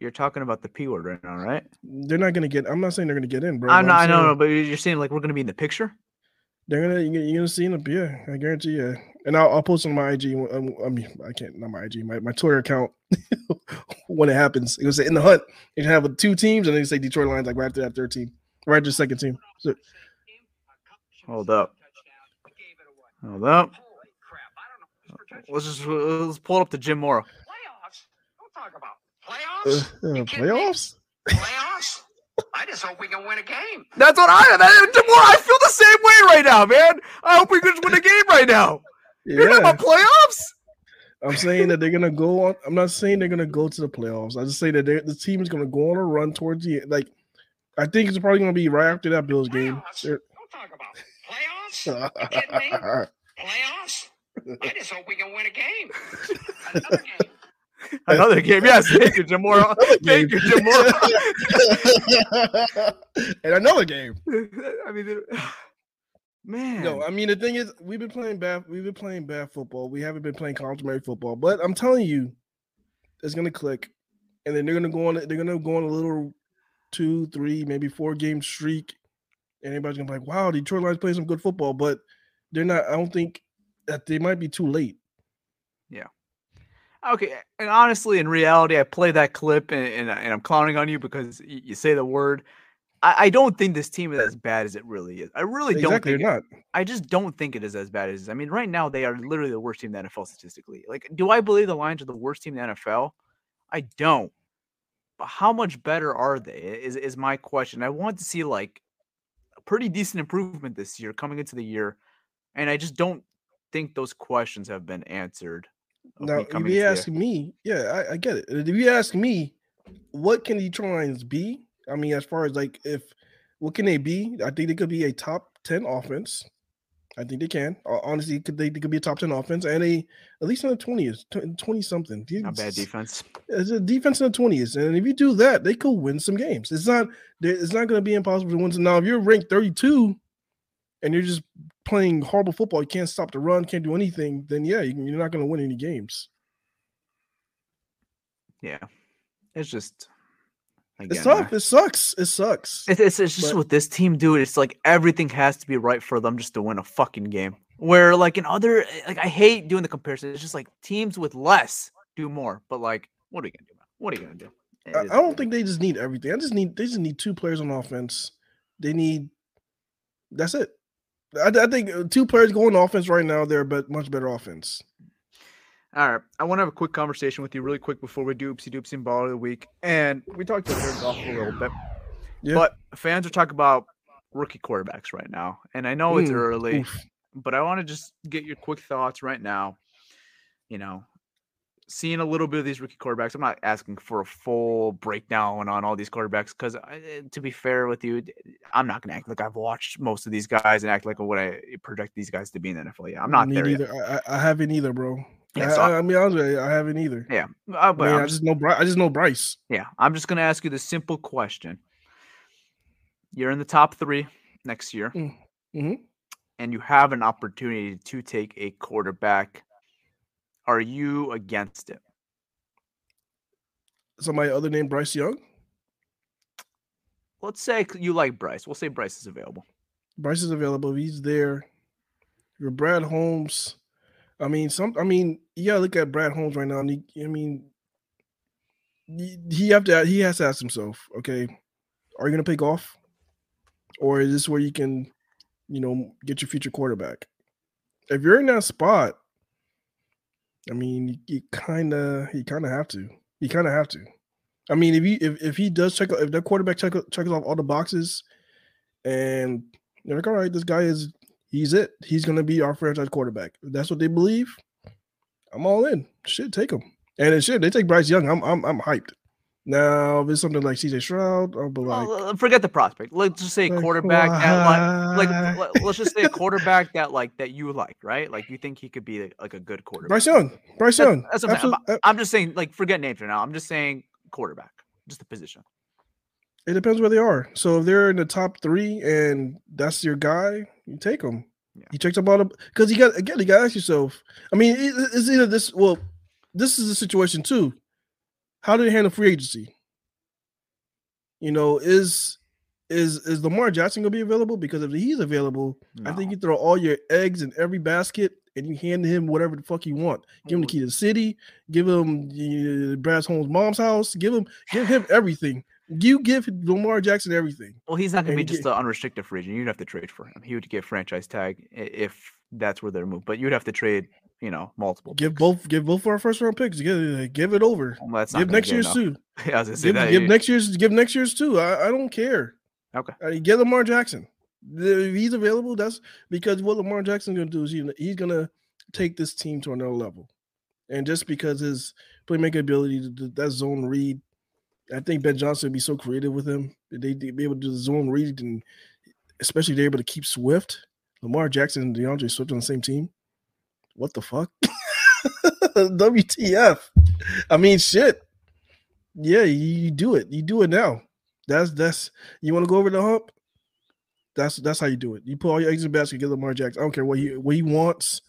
You're talking about the p word right now, right? They're not gonna get. I'm not saying they're gonna get in, bro. I'm not. I know, but you're saying like we're gonna be in the picture. They're gonna you're gonna see them. Yeah, I guarantee you. And I'll, I'll post on my IG. um, I mean, I can't not my IG, my, my Twitter account when it happens. It was in the hunt. You have two teams, and then you say Detroit Lions like right after that third team, right after the second team. So, Hold up. Hold up. Let's just let's pull up to Jim Mora. Playoffs? Don't talk about playoffs. uh, uh, You kidding me? playoffs. Playoffs? I just hope we can win a game. That's what I that, Jim Mora. I feel the same way right now, man. I hope we just win the game right now. You're talking Yeah, about playoffs? I'm saying that they're gonna go on. I'm not saying they're gonna go to the playoffs. I just say that the team is gonna go on a run towards the like. I think it's probably gonna be right after that Bills game. Playoffs? They're- Don't talk about playoffs. You kidding me? Playoffs? I just hope we can win a game. Another game. Another game. Yes. Thank you, Jim Mora. Thank you, Jim Mora. and another game. I mean, it- man. No, I mean the thing is, we've been playing bad. We've been playing bad football. We haven't been playing complimentary football. But I'm telling you, it's gonna click, and then they're gonna go on. They're gonna go on a little two, three, maybe four game streak, and everybody's gonna be like, "Wow, Detroit Lions playing some good football." But they're not. I don't think that they might be too late. Yeah. Okay, and honestly, in reality, I play that clip and, and, uh, and I'm clowning on you because you say the word. I, I don't think this team is as bad as it really is. I really don't think. it- not. I just don't think it is as bad as. I mean, right now they are literally the worst team in the NFL statistically. Like, do I believe the Lions are the worst team in the NFL? I don't. But how much better are they? Is is my question. I want to see like a pretty decent improvement this year coming into the year, and I just don't think those questions have been answered. Uh, me Now, if you the- ask me, yeah, I, I get it. If you ask me, what can Detroit Lions be? I mean, as far as like if what can they be? I think they could be a top ten offense. I think they can. Honestly, could they, they could be a top ten offense and a at least in the twenties, twenty something. not bad defense. It's a defense in the twenties, and if you do that, they could win some games. It's not. It's not going to be impossible to win. some- Now, if you're ranked thirty-two, and you're just playing horrible football, you can't stop the run, can't do anything. Then yeah, you- you're not going to win any games. Yeah, it's just. It's tough. I- It sucks. It sucks. It's, it's, it's just But- with this team, do. It's like everything has to be right for them just to win a fucking game. Where like in other, like I hate doing the comparison. It's just like teams with less do more. But like, what are you gonna do? What are you gonna do? I, I don't think they just need everything. I just need they just need two players on offense. They need that's it. I, I think uh, two players going offense right now. They're but much better offense. All right, I want to have a quick conversation with you, really quick, before we do oopsie doopsie and ball of the week. And we talked about Jared Goff a little bit, Yeah. but fans are talking about rookie quarterbacks right now. And I know it's Mm, early. oof. but I want to just get your quick thoughts right now. You know, seeing a little bit of these rookie quarterbacks. I'm not asking for a full breakdown on all these quarterbacks because, to be fair with you, I'm not going to act like I've watched most of these guys and act like what I project these guys to be in the NFL. Yeah, I'm not Me there yet. I, I I haven't either, bro. Yeah, I, so I, I mean, honest with you, I haven't either. Yeah, uh, but I, mean, I'm just, know Bryce. I just know Bryce. yeah, I'm just going to ask you the simple question. You're in the top three next year, Mm, mhm. and you have an opportunity to take a quarterback. Are you against it? Somebody other named Bryce Young. let's say you like Bryce. We'll say Bryce is available. Bryce is available. He's there. Your Brad Holmes. I mean, some. I mean, yeah. Look at Brad Holmes right now. He, I mean, he, he have to. He has to ask himself, okay, are you going to play Goff, or is this where you can, you know, get your future quarterback? If you're in that spot, I mean, you, kind of, you kind of have to. You kind of have to. I mean, if he if, if he does check if that quarterback check checks off all the boxes, and they're like, all right, this guy is he's it. He's gonna be our franchise quarterback. If that's what they believe, I'm all in. Shit, take him. And it should. They take Bryce Young. I'm I'm I'm hyped. Now, if it's something like CJ Stroud, I'll be like, Well, uh, forget the prospect. Let's just say like, quarterback that like like let- let's just say a quarterback that like that you like, right? Like you think he could be like a good quarterback. Bryce Young. Bryce Young. that's I'm uh, I'm just saying like forget names for now. I'm just saying quarterback, just the position. It depends where they are. So if they're in the top three and that's your guy, you take him. Yeah. He checks about it because you got again. You got to ask yourself. I mean, it- it's either this. Well, this is the situation too. How do they handle free agency? You know, is is is Lamar Jackson gonna be available? Because if he's available, I think you throw all your eggs in every basket and you hand him whatever the fuck you want. Give him the key to the city. Give him uh, Brad Holmes' mom's house. Give him give him everything. You give Lamar Jackson everything. Well, he's not going to And be just an unrestricted free agent. You'd have to trade for him. He would get franchise tag if that's where they're moved. But you'd have to trade, you know, multiple. Give picks. both give both for our first round picks. Give, give it over. Well, that's not Give next year's enough. too. Yeah, I was gonna say Give, that. give you- next year's give next year's too. I, I don't care. Okay. Uh, get Lamar Jackson. If he's available, that's because what Lamar Jackson's gonna do is he, he's gonna take this team to another level. And just because his playmaking ability, to do that zone read, I think Ben Johnson would be so creative with him. They would be able to do the zone read, and especially they're able to keep Swift, Lamar Jackson, and DeAndre Swift on the same team. What the fuck? WTF? I mean, shit. Yeah, you, you do it. You do it now. That's that's you want to go over the hump. That's that's how you do it. You put all your eggs in the basket, get Lamar Jackson. I don't care what he what he wants,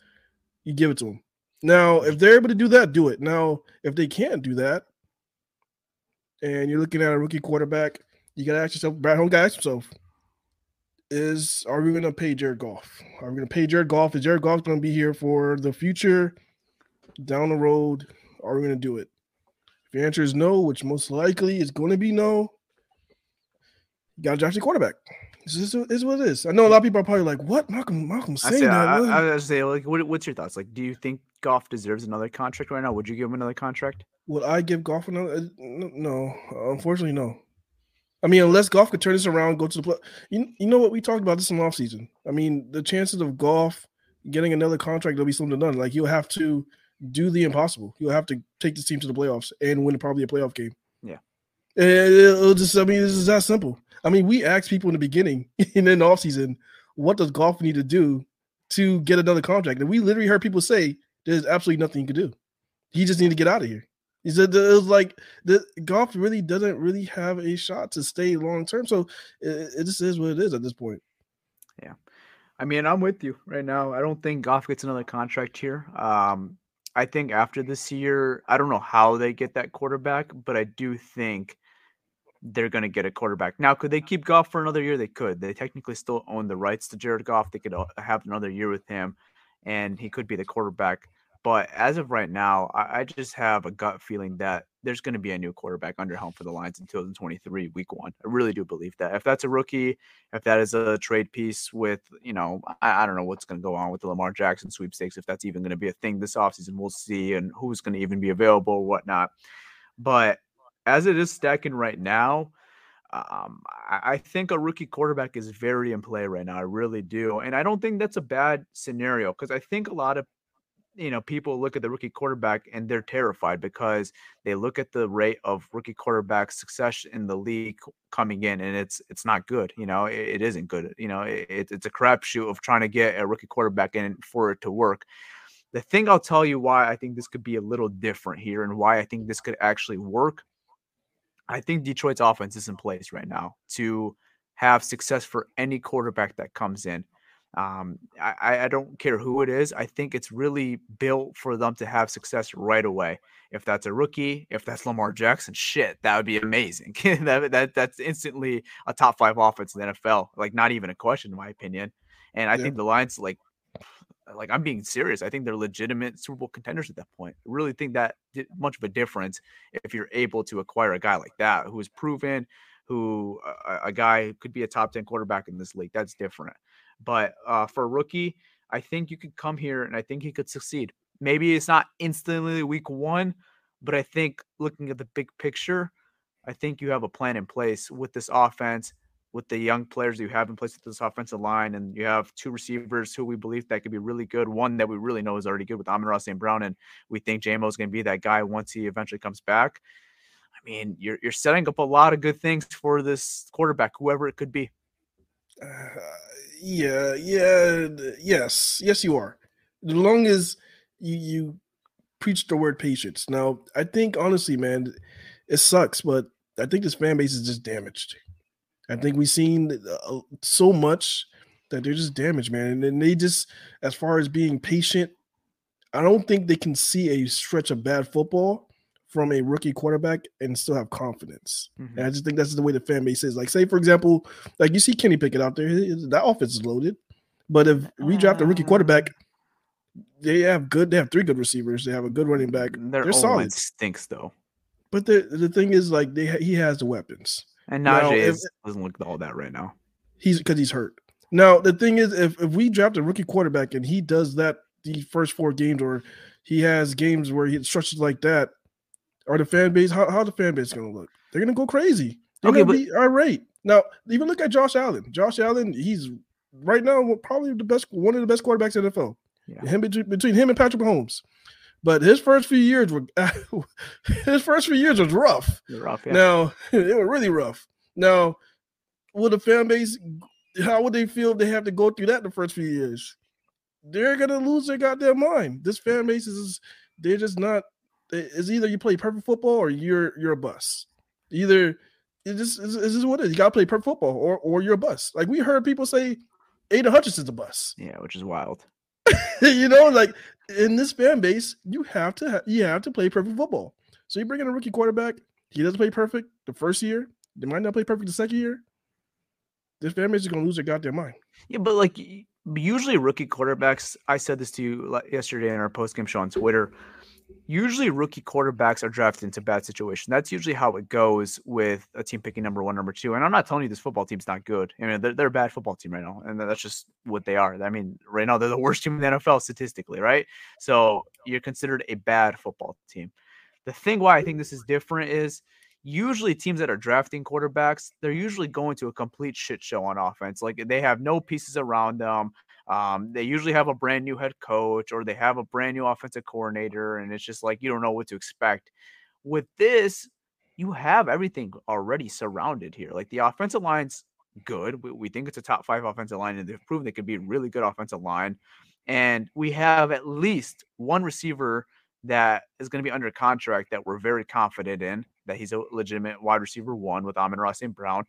you give it to him. Now, if they're able to do that, do it. Now, if they can't do that, and you're looking at a rookie quarterback, you gotta ask yourself, Brad Home guy, ask himself, is are we gonna pay Jared Goff? Are we gonna pay Jared Goff? Is Jared Goff gonna be here for the future down the road? Are we gonna do it? If your answer is no, which most likely is going to be no, you got to draft a quarterback. This is, this is what it is. I know a lot of people are probably like, "What, Malcolm? Malcolm I saying say, that?" I, What?" I, I was say, like, what, what's your thoughts? Like, do you think Goff deserves another contract right now? Would you give him another contract? Would I give Goff another? uh, No, unfortunately, no. I mean, unless Goff could turn this around, go to the play. You, you know what? We talked about this in the offseason. I mean, the chances of Goff getting another contract, there'll be something done. Like, you'll have to do the impossible. You'll have to take this team to the playoffs and win probably a playoff game. Yeah. It'll just, I mean, this is that simple. I mean, we asked people in the beginning and in the offseason, what does Goff need to do to get another contract? And we literally heard people say there's absolutely nothing you can do. He just need to get out of here. He said it was like the Goff really doesn't really have a shot to stay long term. So it, it just is what it is at this point. Yeah. I mean, I'm with you right now. I don't think Goff gets another contract here. Um, I think after this year, I don't know how they get that quarterback, but I do think they're going to get a quarterback. Now, could they keep Goff for another year? They could. They technically still own the rights to Jared Goff. They could uh, have another year with him, and he could be the quarterback. But as of right now, I, I just have a gut feeling that there's going to be a new quarterback under helm for the Lions in 2023, week one. I really do believe that. If that's a rookie, if that is a trade piece with, you know, I, I don't know what's going to go on with the Lamar Jackson sweepstakes, if that's even going to be a thing this offseason, we'll see, and who's going to even be available or whatnot. But as it is stacking right now, um, I, I think a rookie quarterback is very in play right now. I really do. And I don't think that's a bad scenario because I think a lot of you know, people look at the rookie quarterback and they're terrified because they look at the rate of rookie quarterback success in the league coming in, and it's it's not good. You know, it, it isn't good. You know, it, it's a crapshoot of trying to get a rookie quarterback in for it to work. The thing I'll tell you why I think this could be a little different here, and why I think this could actually work. I think Detroit's offense is in place right now to have success for any quarterback that comes in. Um, I, I don't care who it is. I think it's really built for them to have success right away. If that's a rookie, if that's Lamar Jackson, shit, that would be amazing. that, that that's instantly a top five offense in the NFL. Like not even a question, in my opinion. And I Yeah. think the Lions, like, like I'm being serious. I think they're legitimate Super Bowl contenders at that point. I really think that did much of a difference if you're able to acquire a guy like that who is proven, who a, a guy could be a top ten quarterback in this league. That's different. But uh, for a rookie, I think you could come here and I think he could succeed. Maybe it's not instantly week one, but I think looking at the big picture, I think you have a plan in place with this offense, with the young players you have in place with this offensive line, and you have two receivers who we believe that could be really good. One that we really know is already good with Amon-Ra St. Brown, and we think Jamo is going to be that guy once he eventually comes back. I mean, you're you're setting up a lot of good things for this quarterback, whoever it could be. Uh, yeah, yeah, yes, yes, you are. As long as you you preach the word patience. Now, I think honestly, man, it sucks, but I think this fan base is just damaged. I think we've seen so much that they're just damaged, man. And then they just, as far as being patient, I don't think they can see a stretch of bad football from a rookie quarterback and still have confidence. Mhm. And I just think that's the way the fan base is. Like, say for example, like you see Kenny Pickett out there, that offense is loaded. But if we draft a rookie quarterback, they have good. They have three good receivers. They have a good running back. Their They're solid. stinks though, But the the thing is, like they he has the weapons. and Now, Najee if- doesn't look all that right now. He's because he's hurt. Now the thing is, if if we draft a rookie quarterback and he does that the first four games, or he has games where he stretches like that, are the fan base how how the fan base going to look? They're going to go crazy. They're Okay, going to be irate. Now even look at Josh Allen. Josh Allen, he's right now probably the best, one of the best quarterbacks in the NFL. Yeah. Him between, between him and Patrick Mahomes. But his first few years were his first few years was rough. Rough, yeah. Now they were really rough. Now, will the fan base? How would they feel if they have to go through that the first few years? They're gonna lose their goddamn mind. This fan base is they're just not. It's either you play perfect football or you're you're a bus. Either it just is just what it is. You gotta play perfect football or or you're a bus. Like we heard people say, Aidan Hutchinson's a bus. yeah, which is wild. you know, like in this fan base, you have to ha- you have to play perfect football. So you bring in a rookie quarterback, he doesn't play perfect the first year. They might not play perfect the second year. This fan base is gonna lose their goddamn mind. Yeah, but like usually rookie quarterbacks, I said this to you like, yesterday in our post game show on Twitter. Usually rookie quarterbacks are drafted into bad situations. That's usually how it goes with a team picking number one, number two. And I'm not telling you this football team's not good. I mean, they're, they're a bad football team right now, and that's just what they are. I mean, right now they're the worst team in the NFL statistically, right? So you're considered a bad football team. The thing why I think this is different is usually teams that are drafting quarterbacks, they're usually going to a complete shit show on offense. Like they have no pieces around them. Um, they usually have a brand new head coach or they have a brand new offensive coordinator, and it's just like you don't know what to expect. With this, you have everything already surrounded here. Like the offensive line's good. We, we think it's a top five offensive line, and they've proven they could be a really good offensive line. And we have at least one receiver that is going to be under contract that we're very confident in that he's a legitimate wide receiver one with Amon-Ra St. Brown.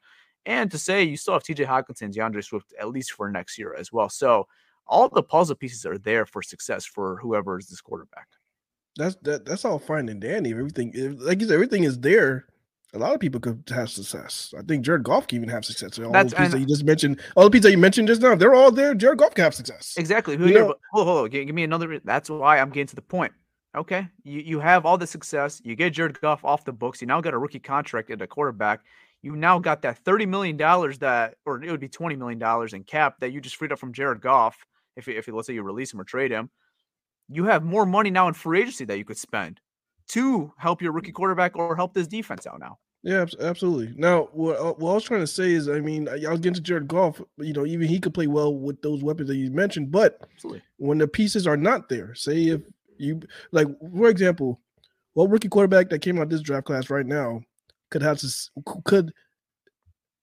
And to say you still have TJ Hockenson, DeAndre Swift at least for next year as well. So all the puzzle pieces are there for success for whoever is this quarterback. That's that, that's all fine and dandy. Everything like you said, everything is there. A lot of people could have success. I think Jared Goff can even have success. All That's- those pieces that you just mentioned, all the pieces that you mentioned just now, they're all there. Jared Goff can have success. Exactly. You Here, know- hold, hold, hold. Give, give me another. That's why I'm getting to the point. Okay, you you have all the success. You get Jared Goff off the books. You now got a rookie contract at a quarterback. You now got that thirty million dollars that, or it would be twenty million dollars in cap that you just freed up from Jared Goff. If you- if let's say you release him or trade him, you have more money now in free agency that you could spend to help your rookie quarterback or help this defense out now. Yeah, absolutely. Now, what, uh, what I was trying to say is, I mean, I I was getting to Jared Goff. You know, even he could play well with those weapons that you mentioned, but Absolutely. when the pieces are not there, say if you like, for example, what rookie quarterback that came out this draft class right now could have this could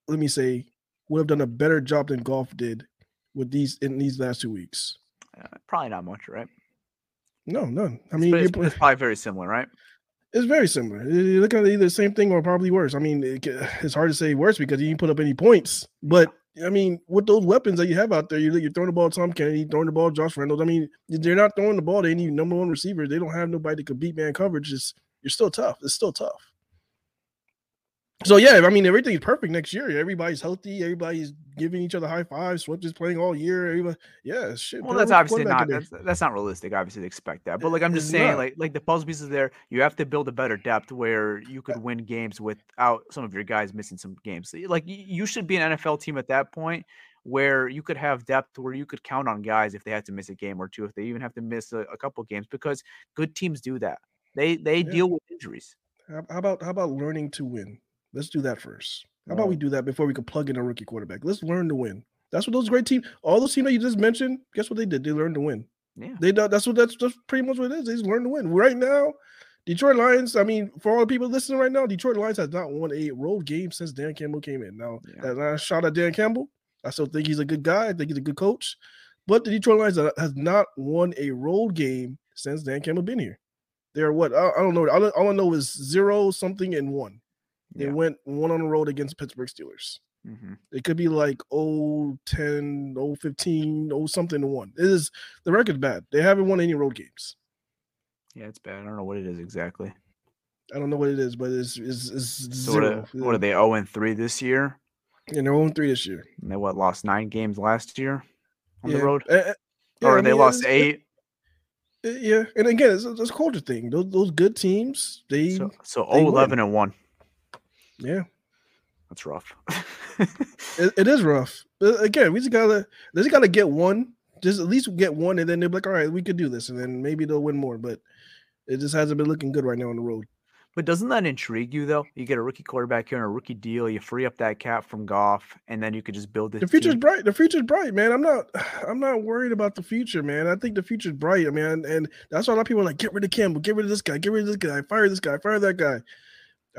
let me say would have done a better job than Goff did with these in these last two weeks. Uh, probably not much, right? No, none. I mean, it's, it's probably very similar, right? it's very similar. You look at either the same thing or probably worse. I mean, it, it's hard to say worse because you didn't put up any points. But I mean, with those weapons that you have out there, you're, you're throwing the ball to Tom Kennedy, throwing the ball to Josh Reynolds. I mean, they're not throwing the ball to any number one receiver. They don't have nobody that could beat man coverage. It's, you're still tough. It's still tough. So yeah, I mean, everything's perfect next year. Everybody's healthy. Everybody's giving each other high fives. Swift is playing all year. Everybody, yeah, shit. Well, that's obviously not that's, that's not realistic. Obviously, to expect that, but like I'm just It's saying, not. like like the puzzle pieces there, you have to build a better depth where you could uh win games without some of your guys missing some games. Like you should be an NFL team at that point where you could have depth where you could count on guys if they had to miss a game or two, if they even have to miss a, a couple games, because good teams do that. They they Yeah. deal with injuries. How how about how about learning to win? Let's do that first. How about we do that before we can plug in a rookie quarterback? Let's learn to win. That's what those great teams, all those teams that you just mentioned. Guess what they did? They learned to win. Yeah. They that's what that's that's pretty much what it is. They just learn to win. Right now, Detroit Lions. I mean, for all the people listening right now, Detroit Lions has not won a road game since Dan Campbell came in. Now, Yeah. that shot at Dan Campbell, I still think he's a good guy. I think he's a good coach, but the Detroit Lions has not won a road game since Dan Campbell been here. They're what I, I don't know. All I know is zero something and one. They Yeah. went one on the road against Pittsburgh Steelers. hmm It could be like 010, 015, 0 something to one. It is the record's bad. They haven't won any road games. Yeah, it's bad. I don't know what it is exactly. I don't know what it is, but it's it's, it's So what, zero. are, what are they? Zero and three this year. And they're on three this year. And they what lost nine games last year on the road, Uh, yeah, or I they lost eight. Uh, Yeah, and again, it's, it's a culture thing. Those those good teams, they So so they 11 and one. Yeah, That's rough. it, it is rough. But again, we just gotta they just gotta get one, just at least get one, and then they'll be like, all right, we could do this, and then maybe they'll win more. But it just hasn't been looking good right now on the road. But doesn't that intrigue you though? You get a rookie quarterback here on a rookie deal. You free up that cap from Goff, and then you could just build this The future's team. bright. The future's bright, man. I'm not I'm not worried about the future, man. I think the future's bright. man. and that's why a lot of people are like, get rid of Campbell, get rid of this guy, get rid of this guy, fire this guy, fire that guy.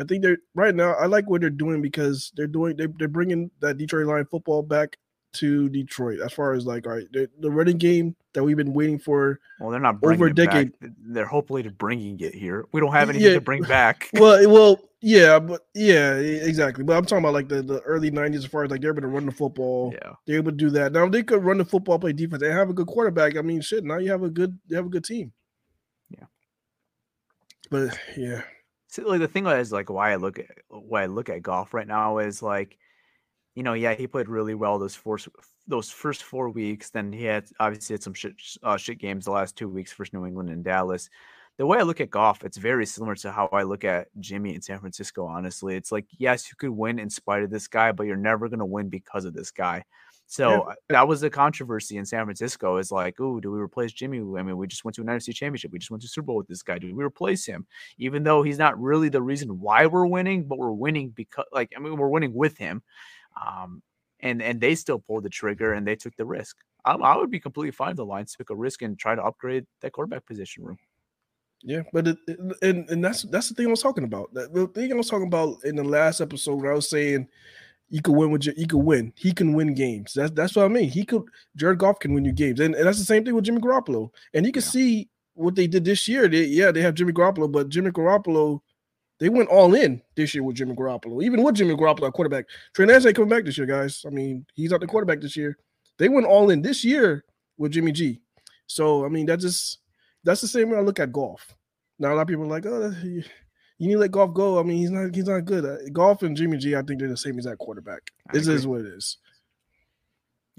I think they're right now. I like what they're doing because they're doing they, they're bringing that Detroit line football back to Detroit. As far as like, all right, the, running game that we've been waiting for. Well, they're not over a it back. decade. They're hopefully to bringing it here. We don't have anything Yeah. to bring back. Well, well, yeah, but yeah, exactly. But I'm talking about like the, the early '90s, as far as like they're able to run the football. yeah. They're able to do that. Now they could run the football, play defense, and have a good quarterback. I mean, shit. Now you have a good, you have a good team. Yeah. But yeah, So, like the thing is like why I look at why I look at Goff right now is like, you know, yeah, he played really well those first those first four weeks. Then he had obviously had some shit uh, shit games the last two weeks versus New England and Dallas. The way I look at Goff, it's very similar to how I look at Jimmy in San Francisco. Honestly, it's like yes, you could win in spite of this guy, but you're never gonna win because of this guy. So uh, that was the controversy in San Francisco. Is like, oh, do we replace Jimmy? I mean, we just went to an NFC Championship. We just went to Super Bowl with this guy. Do we replace him? even though he's not really the reason why we're winning, but we're winning because like I mean we're winning with him. Um and and they still pulled the trigger and they took the risk. I, I would be completely fine if the Lions took a risk and try to upgrade that quarterback position room. yeah. But it, it- and and that's that's the thing I was talking about. The, the thing I was talking about in the last episode when I was saying you could win with you could win. He can win games. That's that's what I mean. He could. Jared Goff can win you games, and, and that's the same thing with Jimmy Garoppolo. And you can Yeah. see what they did this year. They, yeah, they have Jimmy Garoppolo, but Jimmy Garoppolo, they went all in this year with Jimmy Garoppolo. Even with Jimmy Garoppolo at quarterback, Trey Lance ain't coming back this year, guys. I mean, he's not the quarterback this year. They went all in this year with Jimmy G. So I mean, that just that's the same way I look at Goff. Now a lot of people are like, oh, you, need to let Goff go. I mean, he's not he's not good. Uh, Goff and Jimmy G, I think they're the same exact quarterback. I This is what it is.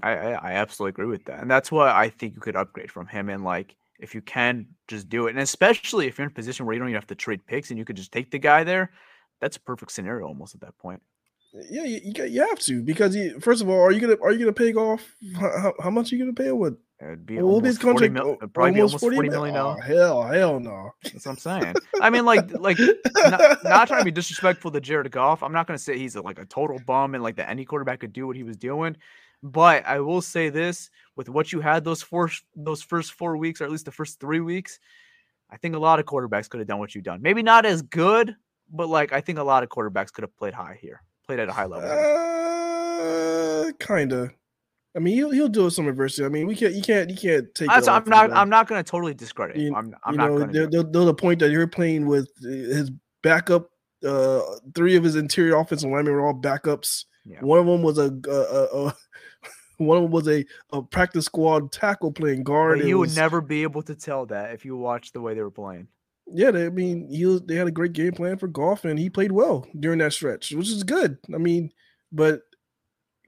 I, I I absolutely agree with that, and that's why I think you could upgrade from him. And like, if you can, just do it. And especially if you're in a position where you don't even have to trade picks and you could just take the guy there, that's a perfect scenario almost at that point. Yeah, you, you, got- you have to because you, first of all, are you gonna are you gonna pay Goff? Hmm. How, how- how much are you gonna pay? What? It'd be almost 40 contract? mil, Oh, it'd probably be almost forty mil- million Oh, dollars. hell, hell no. That's what I'm saying. I mean, like, like not, not trying to be disrespectful to Jared Goff. I'm not going to say he's a, like a total bum and like that any quarterback could do what he was doing. But I will say this: with what you had those four, those first four weeks, or at least the first three weeks, I think a lot of quarterbacks could have done what you've done. Maybe not as good, but like I think a lot of quarterbacks could have played high here, played at a high level. Uh, kinda. I mean, he'll he'll do some adversity. I mean, we can't. You can't. You can't take. That's- I'm not. I'm not going to totally discredit him. You- I'm, I'm you not know, going they're, to. they're, they're the point that you're playing with uh, his backup. Uh, three of his interior offensive linemen were all backups. Yeah. One of them was a, a, a, one of them was a, a practice squad tackle playing guard. But you would never be able to tell that if you watched the way they were playing. Yeah, they, I mean, he was, they had a great game plan for Goff, and he played well during that stretch, which is good. I mean, but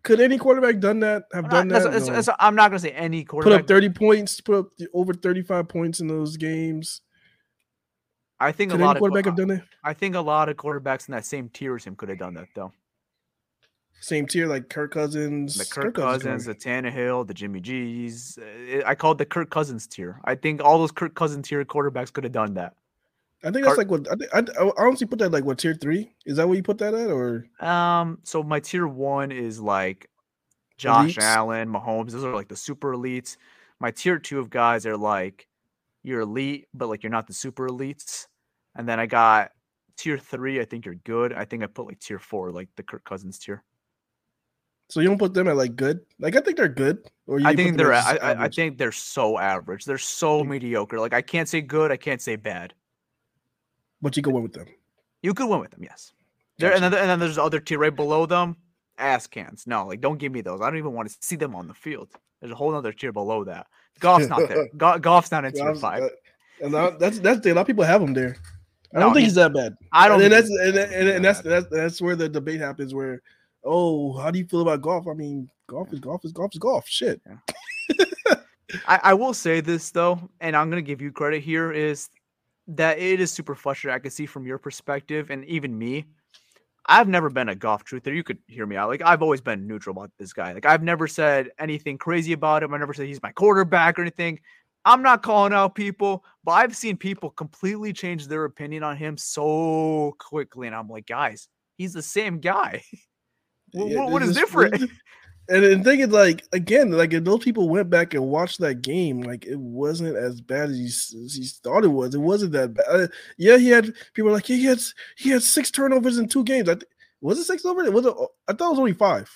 could any quarterback done that? Have I'm done not, that? that's- No. that's- I'm not going to say any quarterback Put up thirty points, put up over thirty-five points in those games. I think Could a lot of quarterback have done that? I think a lot of quarterbacks in that same tier as him could have done that though. Same tier like Kirk Cousins, The Kirk Cousins Cousins, the. Tannehill, the Jimmy G's. uh, I called the Kirk Cousins tier. I think all those Kirk Cousins tier quarterbacks could have done that. I think that's Kirk- like what I, think, I, I honestly put that like what tier three? Is that what you put that at or? Um, so my tier one is like Josh Elites? Allen, Mahomes. Those are like the super elites. My tier two of guys are like you're elite, but like you're not the super elites. And then I got tier three. I think you're good. I think I put like tier four, like the Kirk Cousins tier. So you don't put them at like good? Like I think they're good. Or you I think they're. at I, I- I think they're so average. They're so mediocre. Like I can't say good. I can't say bad. But you go win with them. You could win with them, yes. There and then, and then there's other tier right below them. Ass cans. No, like don't give me those. I don't even want to see them on the field. There's a whole other tier below that. Goff's not there. Go- Goff's not in Yeah, tier was- five. and that's that's the. A lot of people have them there. I don't No, think he- he's that bad. I don't. And that's and, and, and that's, that's that's where the debate happens. Where, oh, how do you feel about Goff? I mean, Goff is Goff is Goff is Goff. Shit. I, I will say this though, and I'm gonna give you credit here, is that it is super frustrating. I can see from your perspective, and even me. I've never been a Goff truther. You could hear me out. Like I've always been neutral about this guy. Like I've never said anything crazy about him. I never said he's my quarterback or anything. I'm not calling out people, but I've seen people completely change their opinion on him so quickly, and I'm like, guys, he's the same guy. Yeah, wh- what this different? And the thing is, like again, like if those people went back and watched that game, like it wasn't as bad as he, as he thought it was. It wasn't that bad. Uh, yeah, he had people like yeah, he had he had six turnovers in two games. I th- was it six turnovers? It was it? I thought it was only five.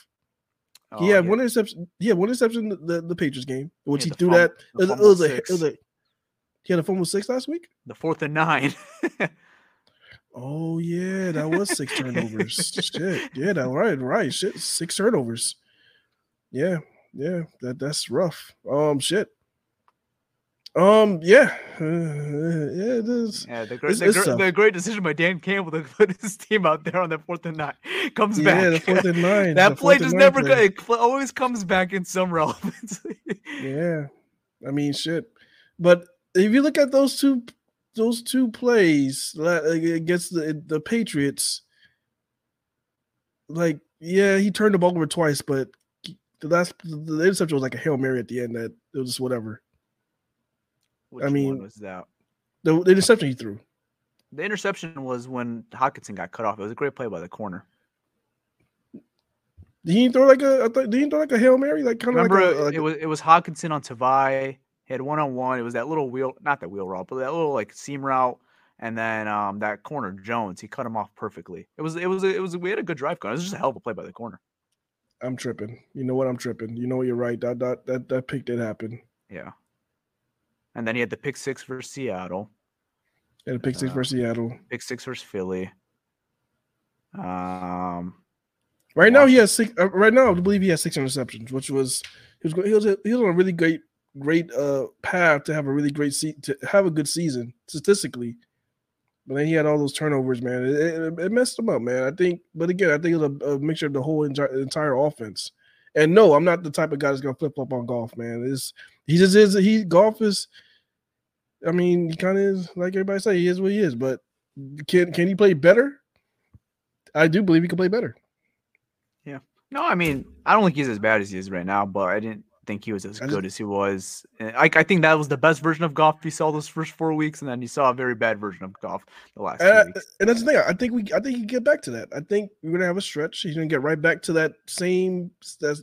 Oh, he had yeah. one interception. He had one interception in the, the Patriots game, which Yeah, he threw fum- that. It was, it was a, it was a. He had a fumble six last week. the fourth and nine. Oh yeah, that was six turnovers. Shit, yeah, that right, right. Shit, six turnovers. Yeah, yeah, that that's rough. Um, shit. Um, yeah, uh, yeah, it is. Yeah, the great, It's- the, it's gr- the great decision by Dan Campbell to put his team out there on that fourth and nine comes Yeah, back. the fourth and nine. that play just never play. go, it always comes back in some relevance. Yeah, I mean, shit. But if you look at those two, those two plays against the the Patriots, like, yeah, he turned the ball over twice, but the last the interception was like a hail mary at the end. That it was just whatever. Which I mean- one was that? The, the interception he threw. The interception was when Hockenson got cut off. It was a great play by the corner. Did he throw like a? Did he throw like a hail mary? Like kind of Remember, like a, like it a- was it was Hockenson on Tavai. He had one on one. It was that little wheel, not that wheel route, but that little like seam route. And then um that corner Jones, he cut him off perfectly. It was it was it was we had a good drive going. It was just a hell of a play by the corner. I'm tripping. You know what? I'm tripping. You know what? You're right. That that that that pick did happen. Yeah. And then he had the pick six versus Seattle, And a pick six Uh, for Seattle. pick six versus Philly. Um, Right now he has six. Uh, right now, I believe he has six interceptions, which was he was he was he was on a really great great uh path to have a really great se- to have a good season statistically. But then he had all those turnovers, man. It, it, it messed him up, man. I think, but again, I think it was a, a mixture of the whole entire, entire offense. And no, I'm not the type of guy that's gonna flip flop on Goff, man. It's he just is. He Goff is. I mean, he kind of is like everybody say. He is what he is, but can can he play better? I do believe he can play better. Yeah. No, I mean, I don't think he's as bad as he is right now, but I didn't think he was as good as he was. Eh, I, I think that was the best version of Goff he saw those first four weeks, and then he saw a very bad version of Goff the last And, I- few weeks. and that's the thing. I think we, I think he get back to that. I think we're gonna have a stretch. He's gonna get right back to that same that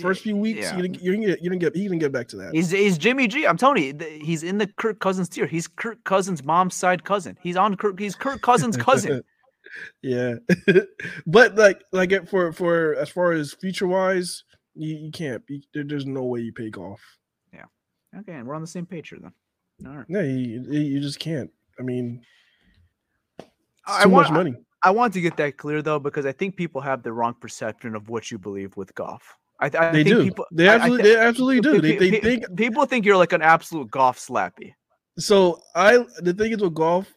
first few weeks. Yeah. You didn't, you're gonna get, you're gonna get, he's gonna get back to that. He's he's Jimmy G. I'm telling you, he's in the Kirk Cousins tier. He's Kirk Cousins' mom's side cousin. He's on Kirk. He's Kirk Cousins' cousin. yeah, but like, like it- for for as far as future wise, you, you can't. You, there, there's no way you pay Goff. Yeah. Okay, and we're on the same page here then. All right. No, you, you just can't. I mean, it's I too want much money. I want to get that clear though, because I think people have the wrong perception of what you believe with Goff. I, I They think do. People, they I- I absolutely, thi- they absolutely do. They, pe- they think people think you're like an absolute Goff slappy. So I the thing is with golf,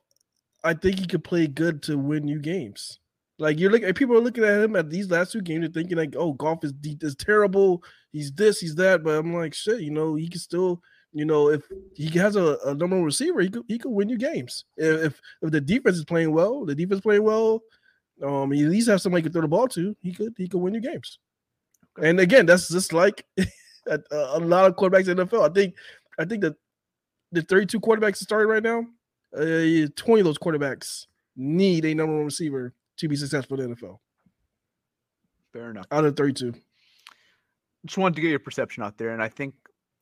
I think you could play good to win you games. Like you're looking, people are looking at him at these last two games, they're thinking like, "Oh, Goff is de- is terrible. He's this, he's that." But I'm like, shit, you know, he can still, you know, if he has a, a number one receiver, he could he could win you games. If if, if the defense is playing well, the defense playing well, um, he at least have somebody can throw the ball to. He could he could win you games. And again, that's just like a, a lot of quarterbacks in the NFL. I think I think that the 32 quarterbacks starting right now, uh, 20 of those quarterbacks need a number one receiver to be successful in the NFL. Fair enough. Out of 32. Just wanted to get your perception out there, and I think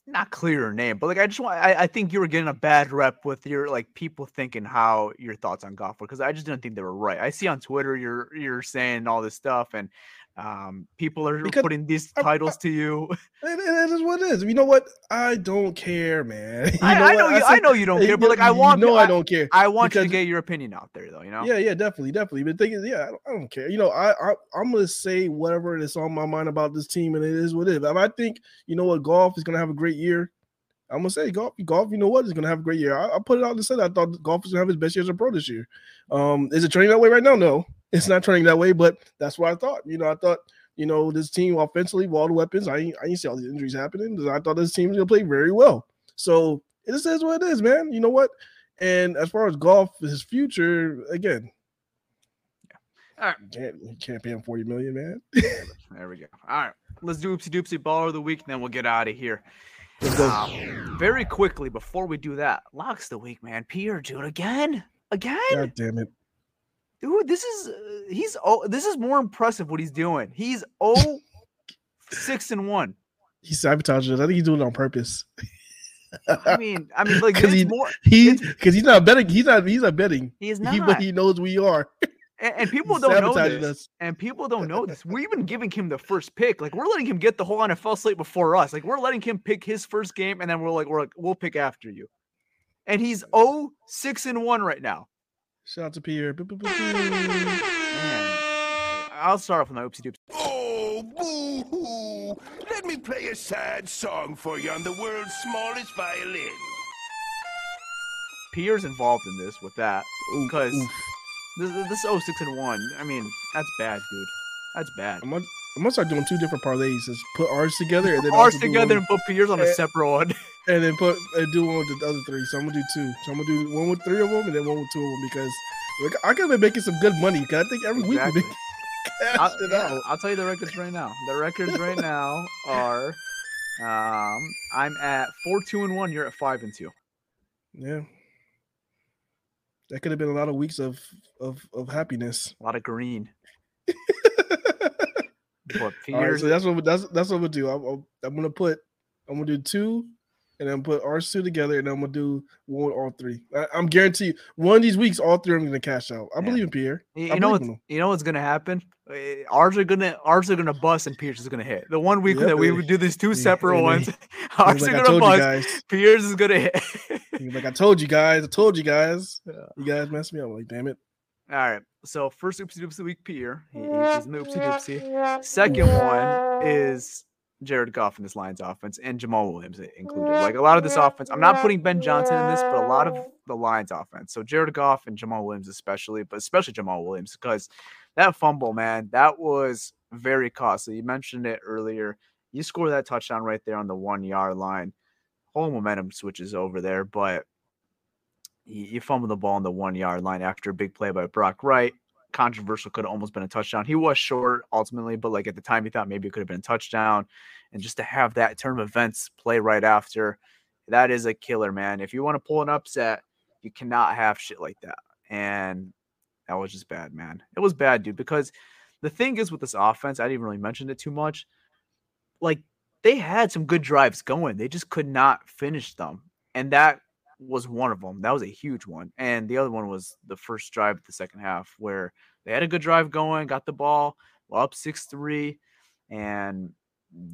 not clear your name, but like I just want I, I think you were getting a bad rep with your like people thinking how your thoughts on Goff were because I just didn't think they were right. I see on Twitter you're you're saying all this stuff and um people are Because putting these I- I- titles to you. It is what it is. You know what? I don't care, man. You I, I know you I know you don't care, but like I want know I, I don't care. I want you to get your opinion out there though, you know? Yeah, yeah, definitely, definitely. But the thing is, yeah, I don't, I don't care. You know, I, I I'm gonna say whatever that's on my mind about this team, and it is what it is. If I think you know what, Goff is gonna have a great year, I'm gonna say Goff. Goff, you know what, is gonna have a great year. I, I put it out and said I thought Goff was gonna have his best year as a pro this year. Um, is it trending that way right now? No, it's not turning that way. But that's what I thought. You know, I thought you know this team offensively, with all the weapons. I ain't, I ain't see all these injuries happening. I thought this team was gonna play very well. So it is what it is, man. You know what? And as far as Goff, his future again. All right. You can't, you can't pay him 40 million, man. There we go. All right. Let's do oopsie doopsie baller of the week, and then we'll get out of here. Um, very quickly before we do that, locks the week, man. Pierre, dude, again, again, God damn it. Dude. This is uh, he's oh, this is more impressive what he's doing. He's oh six and one. He sabotaged us. I think he's doing it on purpose. I mean, I mean, like 'Cause it's he- more. He because he's not betting. He's not. He's not betting. He is He, not. but he knows we are. and, and people He's don't know this. us. And people don't know this. We're even giving him the first pick. Like we're letting him get the whole NFL slate before us. Like we're letting him pick his first game, and then we're like, we're like, we'll pick after you. And he's 0 6 and 1 right now. Shout out to Pierre. Boop, boop, boop, boop. Man. I'll start off with my oopsie doops. Oh, boo hoo! Let me play a sad song for you on the world's smallest violin. Pierre's involved in this with that. Because this this 0 6 and 1. I mean, that's bad, dude. That's bad. I'm gonna, I'm gonna start doing two different parlays. Just put ours together and then Ours together one- and put Pierre's on a Eh, separate one. and then put and do one with the other three. So I'm gonna do two. So I'm gonna do one with three of them and then one with two of them because like, I could be making some good money. Cause I think every week Exactly. we make cash I'll, it yeah. I'll tell you the records right now. The records right now are um I'm at four two and one. You're at five and two. Yeah. That could have been a lot of weeks of of of happiness. A lot of green. But All right, so that's what that's that's what we'll do. I'm, I'm, I'm gonna put I'm gonna do two, and then put ours two together, and I'm gonna do one all three. I, I'm guaranteed one of these weeks, all three of them gonna cash out. I Yeah. believe in Pierre. you, you know what's you know what's gonna happen? Eh, Ours are gonna ours are gonna bust and Pierce is gonna hit. The one week that we would do these two separate and ones, ours He's are gonna bust. Pierce is gonna hit. Like I told you guys. I told you guys. Yeah. You guys messed me up. I'm like damn it. All right. So first oopsie doopsie week, Pierre. He, he's in the oopsie doopsie. Second one is Jared Goff and this Lions offense and Jamaal Williams included. Like a lot of this offense, I'm not putting Ben Johnson in this, but a lot of the Lions offense. So Jared Goff and Jamaal Williams, especially, but especially Jamaal Williams, because that fumble, man, that was very costly. You mentioned it earlier. You score that touchdown right there on the one yard line. Whole momentum switches over there, but you, you fumble the ball on the one yard line after a big play by Brock Wright. Controversial could have almost been a touchdown. He was short ultimately, but like at the time, he thought maybe it could have been a touchdown. And just to have that turn of events play right after, that is a killer, man. If you want to pull an upset, you cannot have shit like that. And that was just bad, man. It was bad, dude. Because the thing is with this offense, I didn't really mention it too much. Like they had some good drives going, they just could not finish them. And that was one of them. That was a huge one. And the other one was the first drive of the second half where they had a good drive going, got the ball, well, up 6 3, and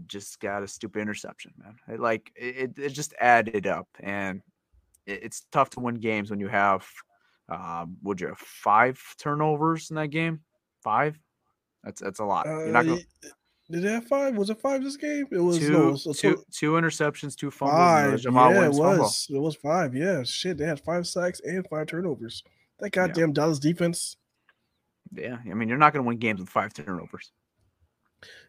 just got a stupid interception, man. It, like it, it- just added up. And it, it's tough to win games when you have, um, would you have five turnovers in that game? Five? That's that's a lot. You're not Uh, going y- did they have five? Was it five this game? It was two, no, it was- two, was two interceptions, two fumbles. five. Jamaal yeah, it Williams fumble. was. It was five. Yeah, shit. They had five sacks and five turnovers. That goddamn Dallas defense. Yeah, I mean, you're not going to win games with five turnovers.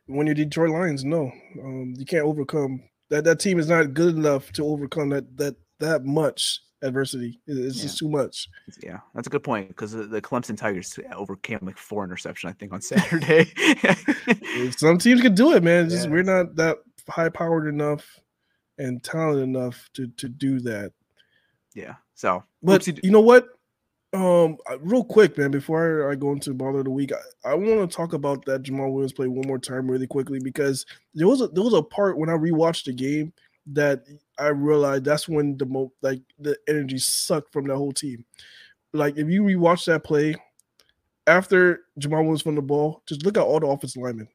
when you're Detroit Lions, no, um, you can't overcome that. That team is not good enough to overcome that that that much adversity. It- It's just too much. Yeah, that's a good point because the, Clemson Tigers overcame like four interception, I think, on Saturday. Some teams can do it, man. Just Yeah. we're not that high powered enough and talented enough to to do that. yeah, so But you know what? Um, real quick, man, before I go into baller of the week, I, I want to talk about that Jamaal Williams play one more time, really quickly, because there was a there was a part when I rewatched the game that I realized that's when the mo like the energy sucked from the whole team. Like if you rewatch that play after Jamaal Williams from the ball, just look at all the offensive linemen.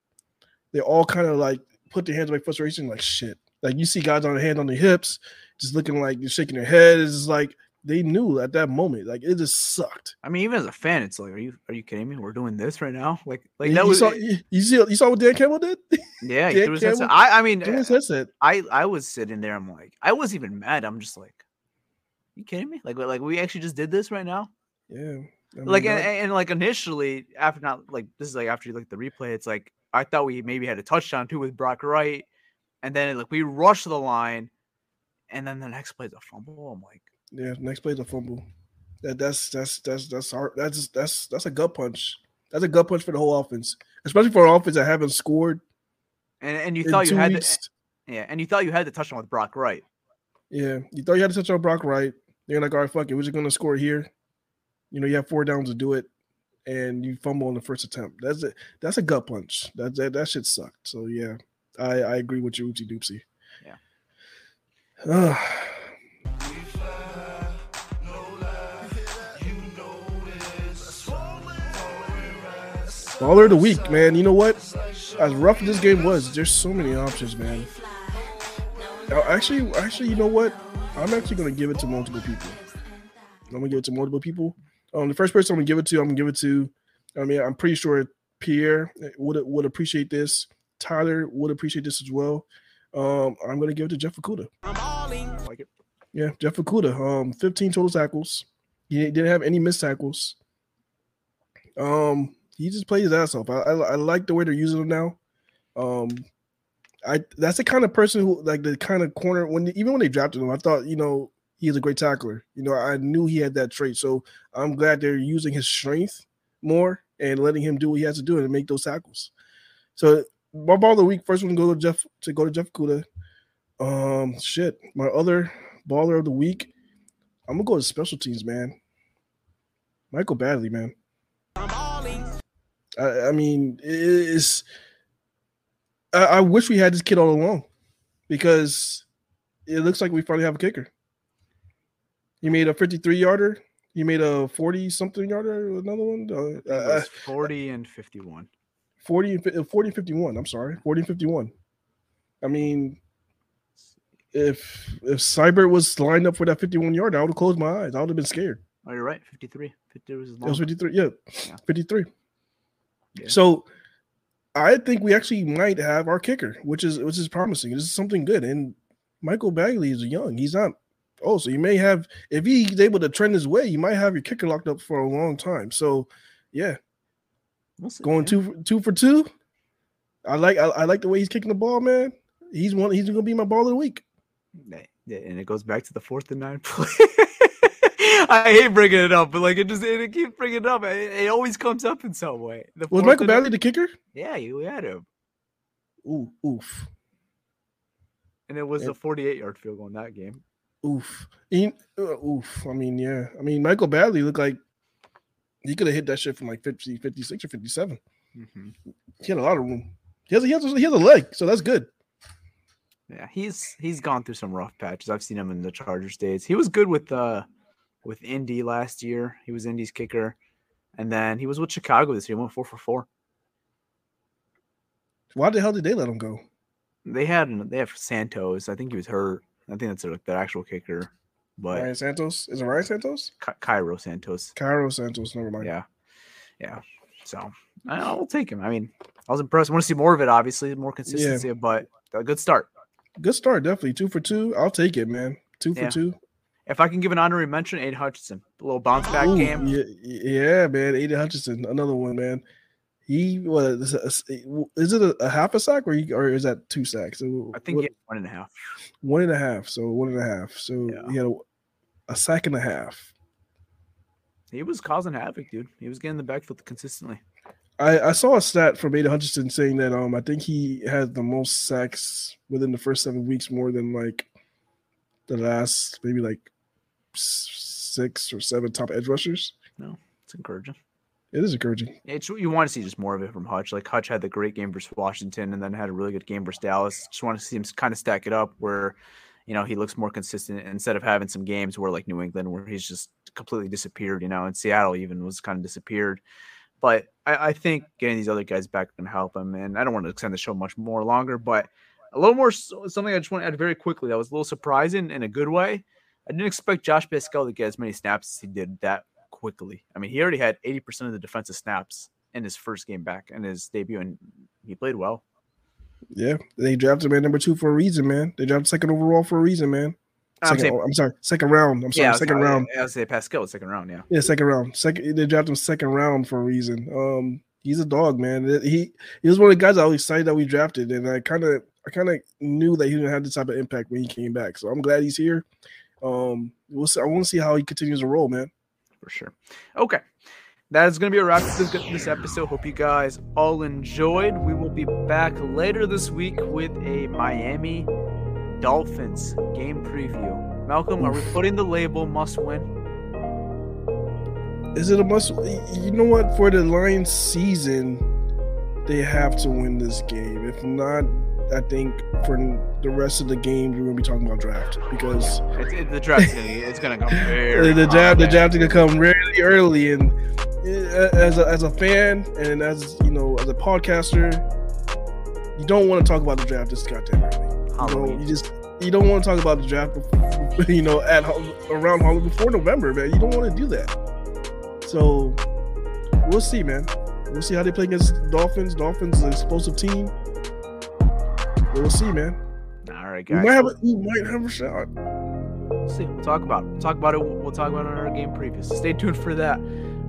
They all kind of like put their hands my frustration, like shit. Like you see guys on the hand on the hips, just looking like you're shaking their head. It's like they knew at that moment, like it just sucked. I mean, even as a fan, it's like, are you are you kidding me? We're doing this right now? Like, like you, that you was saw you, you see you saw what Dan Campbell did? yeah. Dan headset. Campbell I I mean, eh, headset. I I was sitting there. I'm like, I wasn't even mad. I'm just like, you kidding me? Like, like we actually just did this right now. Yeah. I mean, like and, and like initially after not like this is like after you look at the replay it's like i thought we maybe had a touchdown too with brock wright and then like we rushed the line and then the next play is a fumble i'm like yeah, next play is a fumble. That that's that's that's that's hard. That's that's that's a gut punch. That's a gut punch for the whole offense, especially for an offense that haven't scored and, and you thought you had the, weeks. yeah and you thought you had the touchdown with brock wright Yeah, you thought you had to touch on Brock Wright. You're like, all right, fuck it, we're just gonna score here. You know, you have four downs to do it, and you fumble on the first attempt. That's it. That's a gut punch. That that, that shit sucked. So yeah, I I agree with you, oopsie doopsie. Yeah. Uh, Baller of the week, man. You know what? As rough as this game was, there's so many options, man. Actually, actually, you know what? I'm actually gonna give it to multiple people. I'm gonna give it to multiple people. Um, the first person I'm gonna give it to, I'm gonna give it to. I mean, I'm pretty sure Pierre would would appreciate this. Tyler would appreciate this as well. Um, I'm gonna give it to Jeff Okudah. like it Yeah, Jeff Okudah. Um, 15 total tackles. He didn't have any missed tackles. Um, he just played his ass off. I, I, I like the way they're using him now. Um, I that's the kind of person who like the kind of corner when even when they drafted him, I thought you know he's a great tackler. You know, I knew he had that trait. So I'm glad they're using his strength more and letting him do what he has to do and make those tackles. So my ball of the week first one go to Jeff to go to Jeff Kuda. Um, shit, my other baller of the week, I'm gonna go to special teams, man. Michael Badgley, man. I, I mean, it's. I, I wish we had this kid all along, because it looks like we finally have a kicker. He made a 53 yarder. He made a 40 something yarder. Another one. Uh, uh, was 40 and 51 40 and 40 and 51. I'm sorry, 40 and 51. I mean, if if Seibert was lined up for that 51 yard, I would have closed my eyes. I would have been scared. oh you're right 53 50 was It was 53. Yeah, Yeah. 53. Yeah. So I think we actually might have our kicker, which is which is promising. This is something good. And Michael Badgley is young. He's not. Oh, so you may have if he's able to trend his way, you might have your kicker locked up for a long time. So, yeah, We'll see, going man. two for, two for two. I like I, I like the way he's kicking the ball, man. He's one. He's gonna be my ball of the week. Yeah, yeah, and it goes back to the fourth and nine play. I hate bringing it up, but like it just it keeps bringing it up. It, it always comes up in some way. The Was Michael Badgley the kicker? Yeah, you had him, Ooh, oof, and it was Yeah. a forty-eight yard field goal in that game. oof, He- uh, oof. I mean, yeah. I mean, Michael Badgley looked like he could have hit that shit from like 50, 56 or 57. Mhm. He had a lot of room. He has, a, he has, a, he has a leg, so that's good. Yeah, he's he's gone through some rough patches. I've seen him in the Chargers days. He was good with uh with Indy last year. He was Indy's kicker, and then he was with Chicago this year. He went four for four. Why the hell did they let him go? They had they have Santos. I think he was hurt. I think that's their, their actual kicker, but Ryan Santos? Is it Ryan Santos? Ky- Cairo Santos. Cairo Santos. Never mind. Yeah, yeah. So I'll take him. I mean, I was impressed. I want to see more of it. Obviously, more consistency, but a good start. Good start, definitely. Two for two. I'll take it, man. Two for Yeah. two. If I can give an honorary mention, Aidan Hutchinson, a little bounce back Ooh, game. Yeah, yeah, man. Aidan Hutchinson, another one, man. He was. Is it a, a half a sack or he, or is that two sacks? I think what- he had one and a half. one and a half. So one and a half. So Yeah. he had a, a sack and a half. He was causing havoc, dude. He was getting the backfield consistently. I, I saw a stat from Aidan Hutchinson saying that um I think he had the most sacks within the first seven weeks, more than like the last maybe like six or seven top edge rushers. No, it's encouraging. It is encouraging. It's you want to see just more of it from Hutch. Like Hutch had the great game versus Washington, and then had a really good game versus Dallas. Just want to see him kind of stack it up where, you know, he looks more consistent instead of having some games where like New England where he's just completely disappeared. You know, and Seattle even was kind of disappeared. But I, I think getting these other guys back can help him. And I don't want to extend the show much more longer, but a little more something I just want to add very quickly that was a little surprising in a good way. I didn't expect Josh Paschal to get as many snaps as he did that quickly. I mean, he already had 80% of the defensive snaps in his first game back in his debut, and he played well. Yeah, they drafted him at number two for a reason, man. They drafted second overall for a reason, man. I'm Second, saying- I'm sorry, second round. I'm sorry, yeah, I was- second I- round. I would say Pascal was second round. Yeah, Yeah, second round. Second, they drafted him second round for a reason. Um, he's a dog, man. He he was one of the guys I was excited that we drafted, and I kind of I kind of knew that he didn't have the type of impact when he came back. So I'm glad he's here. Um, we'll see, I want to see how he continues to roll, man. for sure. Okay. That is going to be a wrap for this, this episode. Hope you guys all enjoyed. We will be back later this week with a Miami Dolphins game preview. Malcolm, are we putting the label must win? Is it a must? You know what? For the Lions season, they have to win this game. If not, I think for the rest of the game, we're gonna be talking about draft because It's, it, the draft's gonna, it's going to come very the draft the draft is gonna come really early. And uh, as a, as a fan and as you know as a podcaster, you don't want to talk about the draft this goddamn early. You, know, you just you don't want to talk about the draft, before, you know, at around Halloween before November, man. You don't want to do that. So we'll see, man. We'll see how they play against Dolphins. Dolphins is an explosive team. We'll see, man. All right, We guys. might have a, we might have a shot. We'll see. We'll talk about it. We'll talk about it. We'll talk about it on our game preview. So stay tuned for that.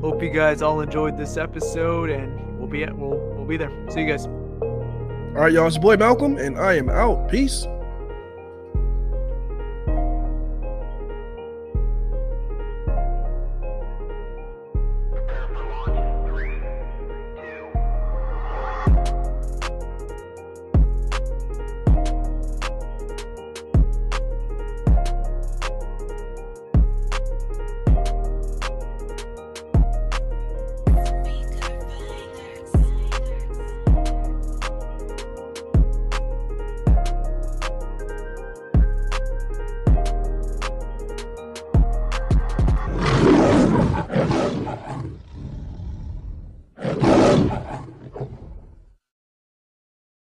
Hope you guys all enjoyed this episode, and we'll be at, we'll we'll be there. See you guys. All right, y'all. It's your boy Malcolm, and I am out. Peace.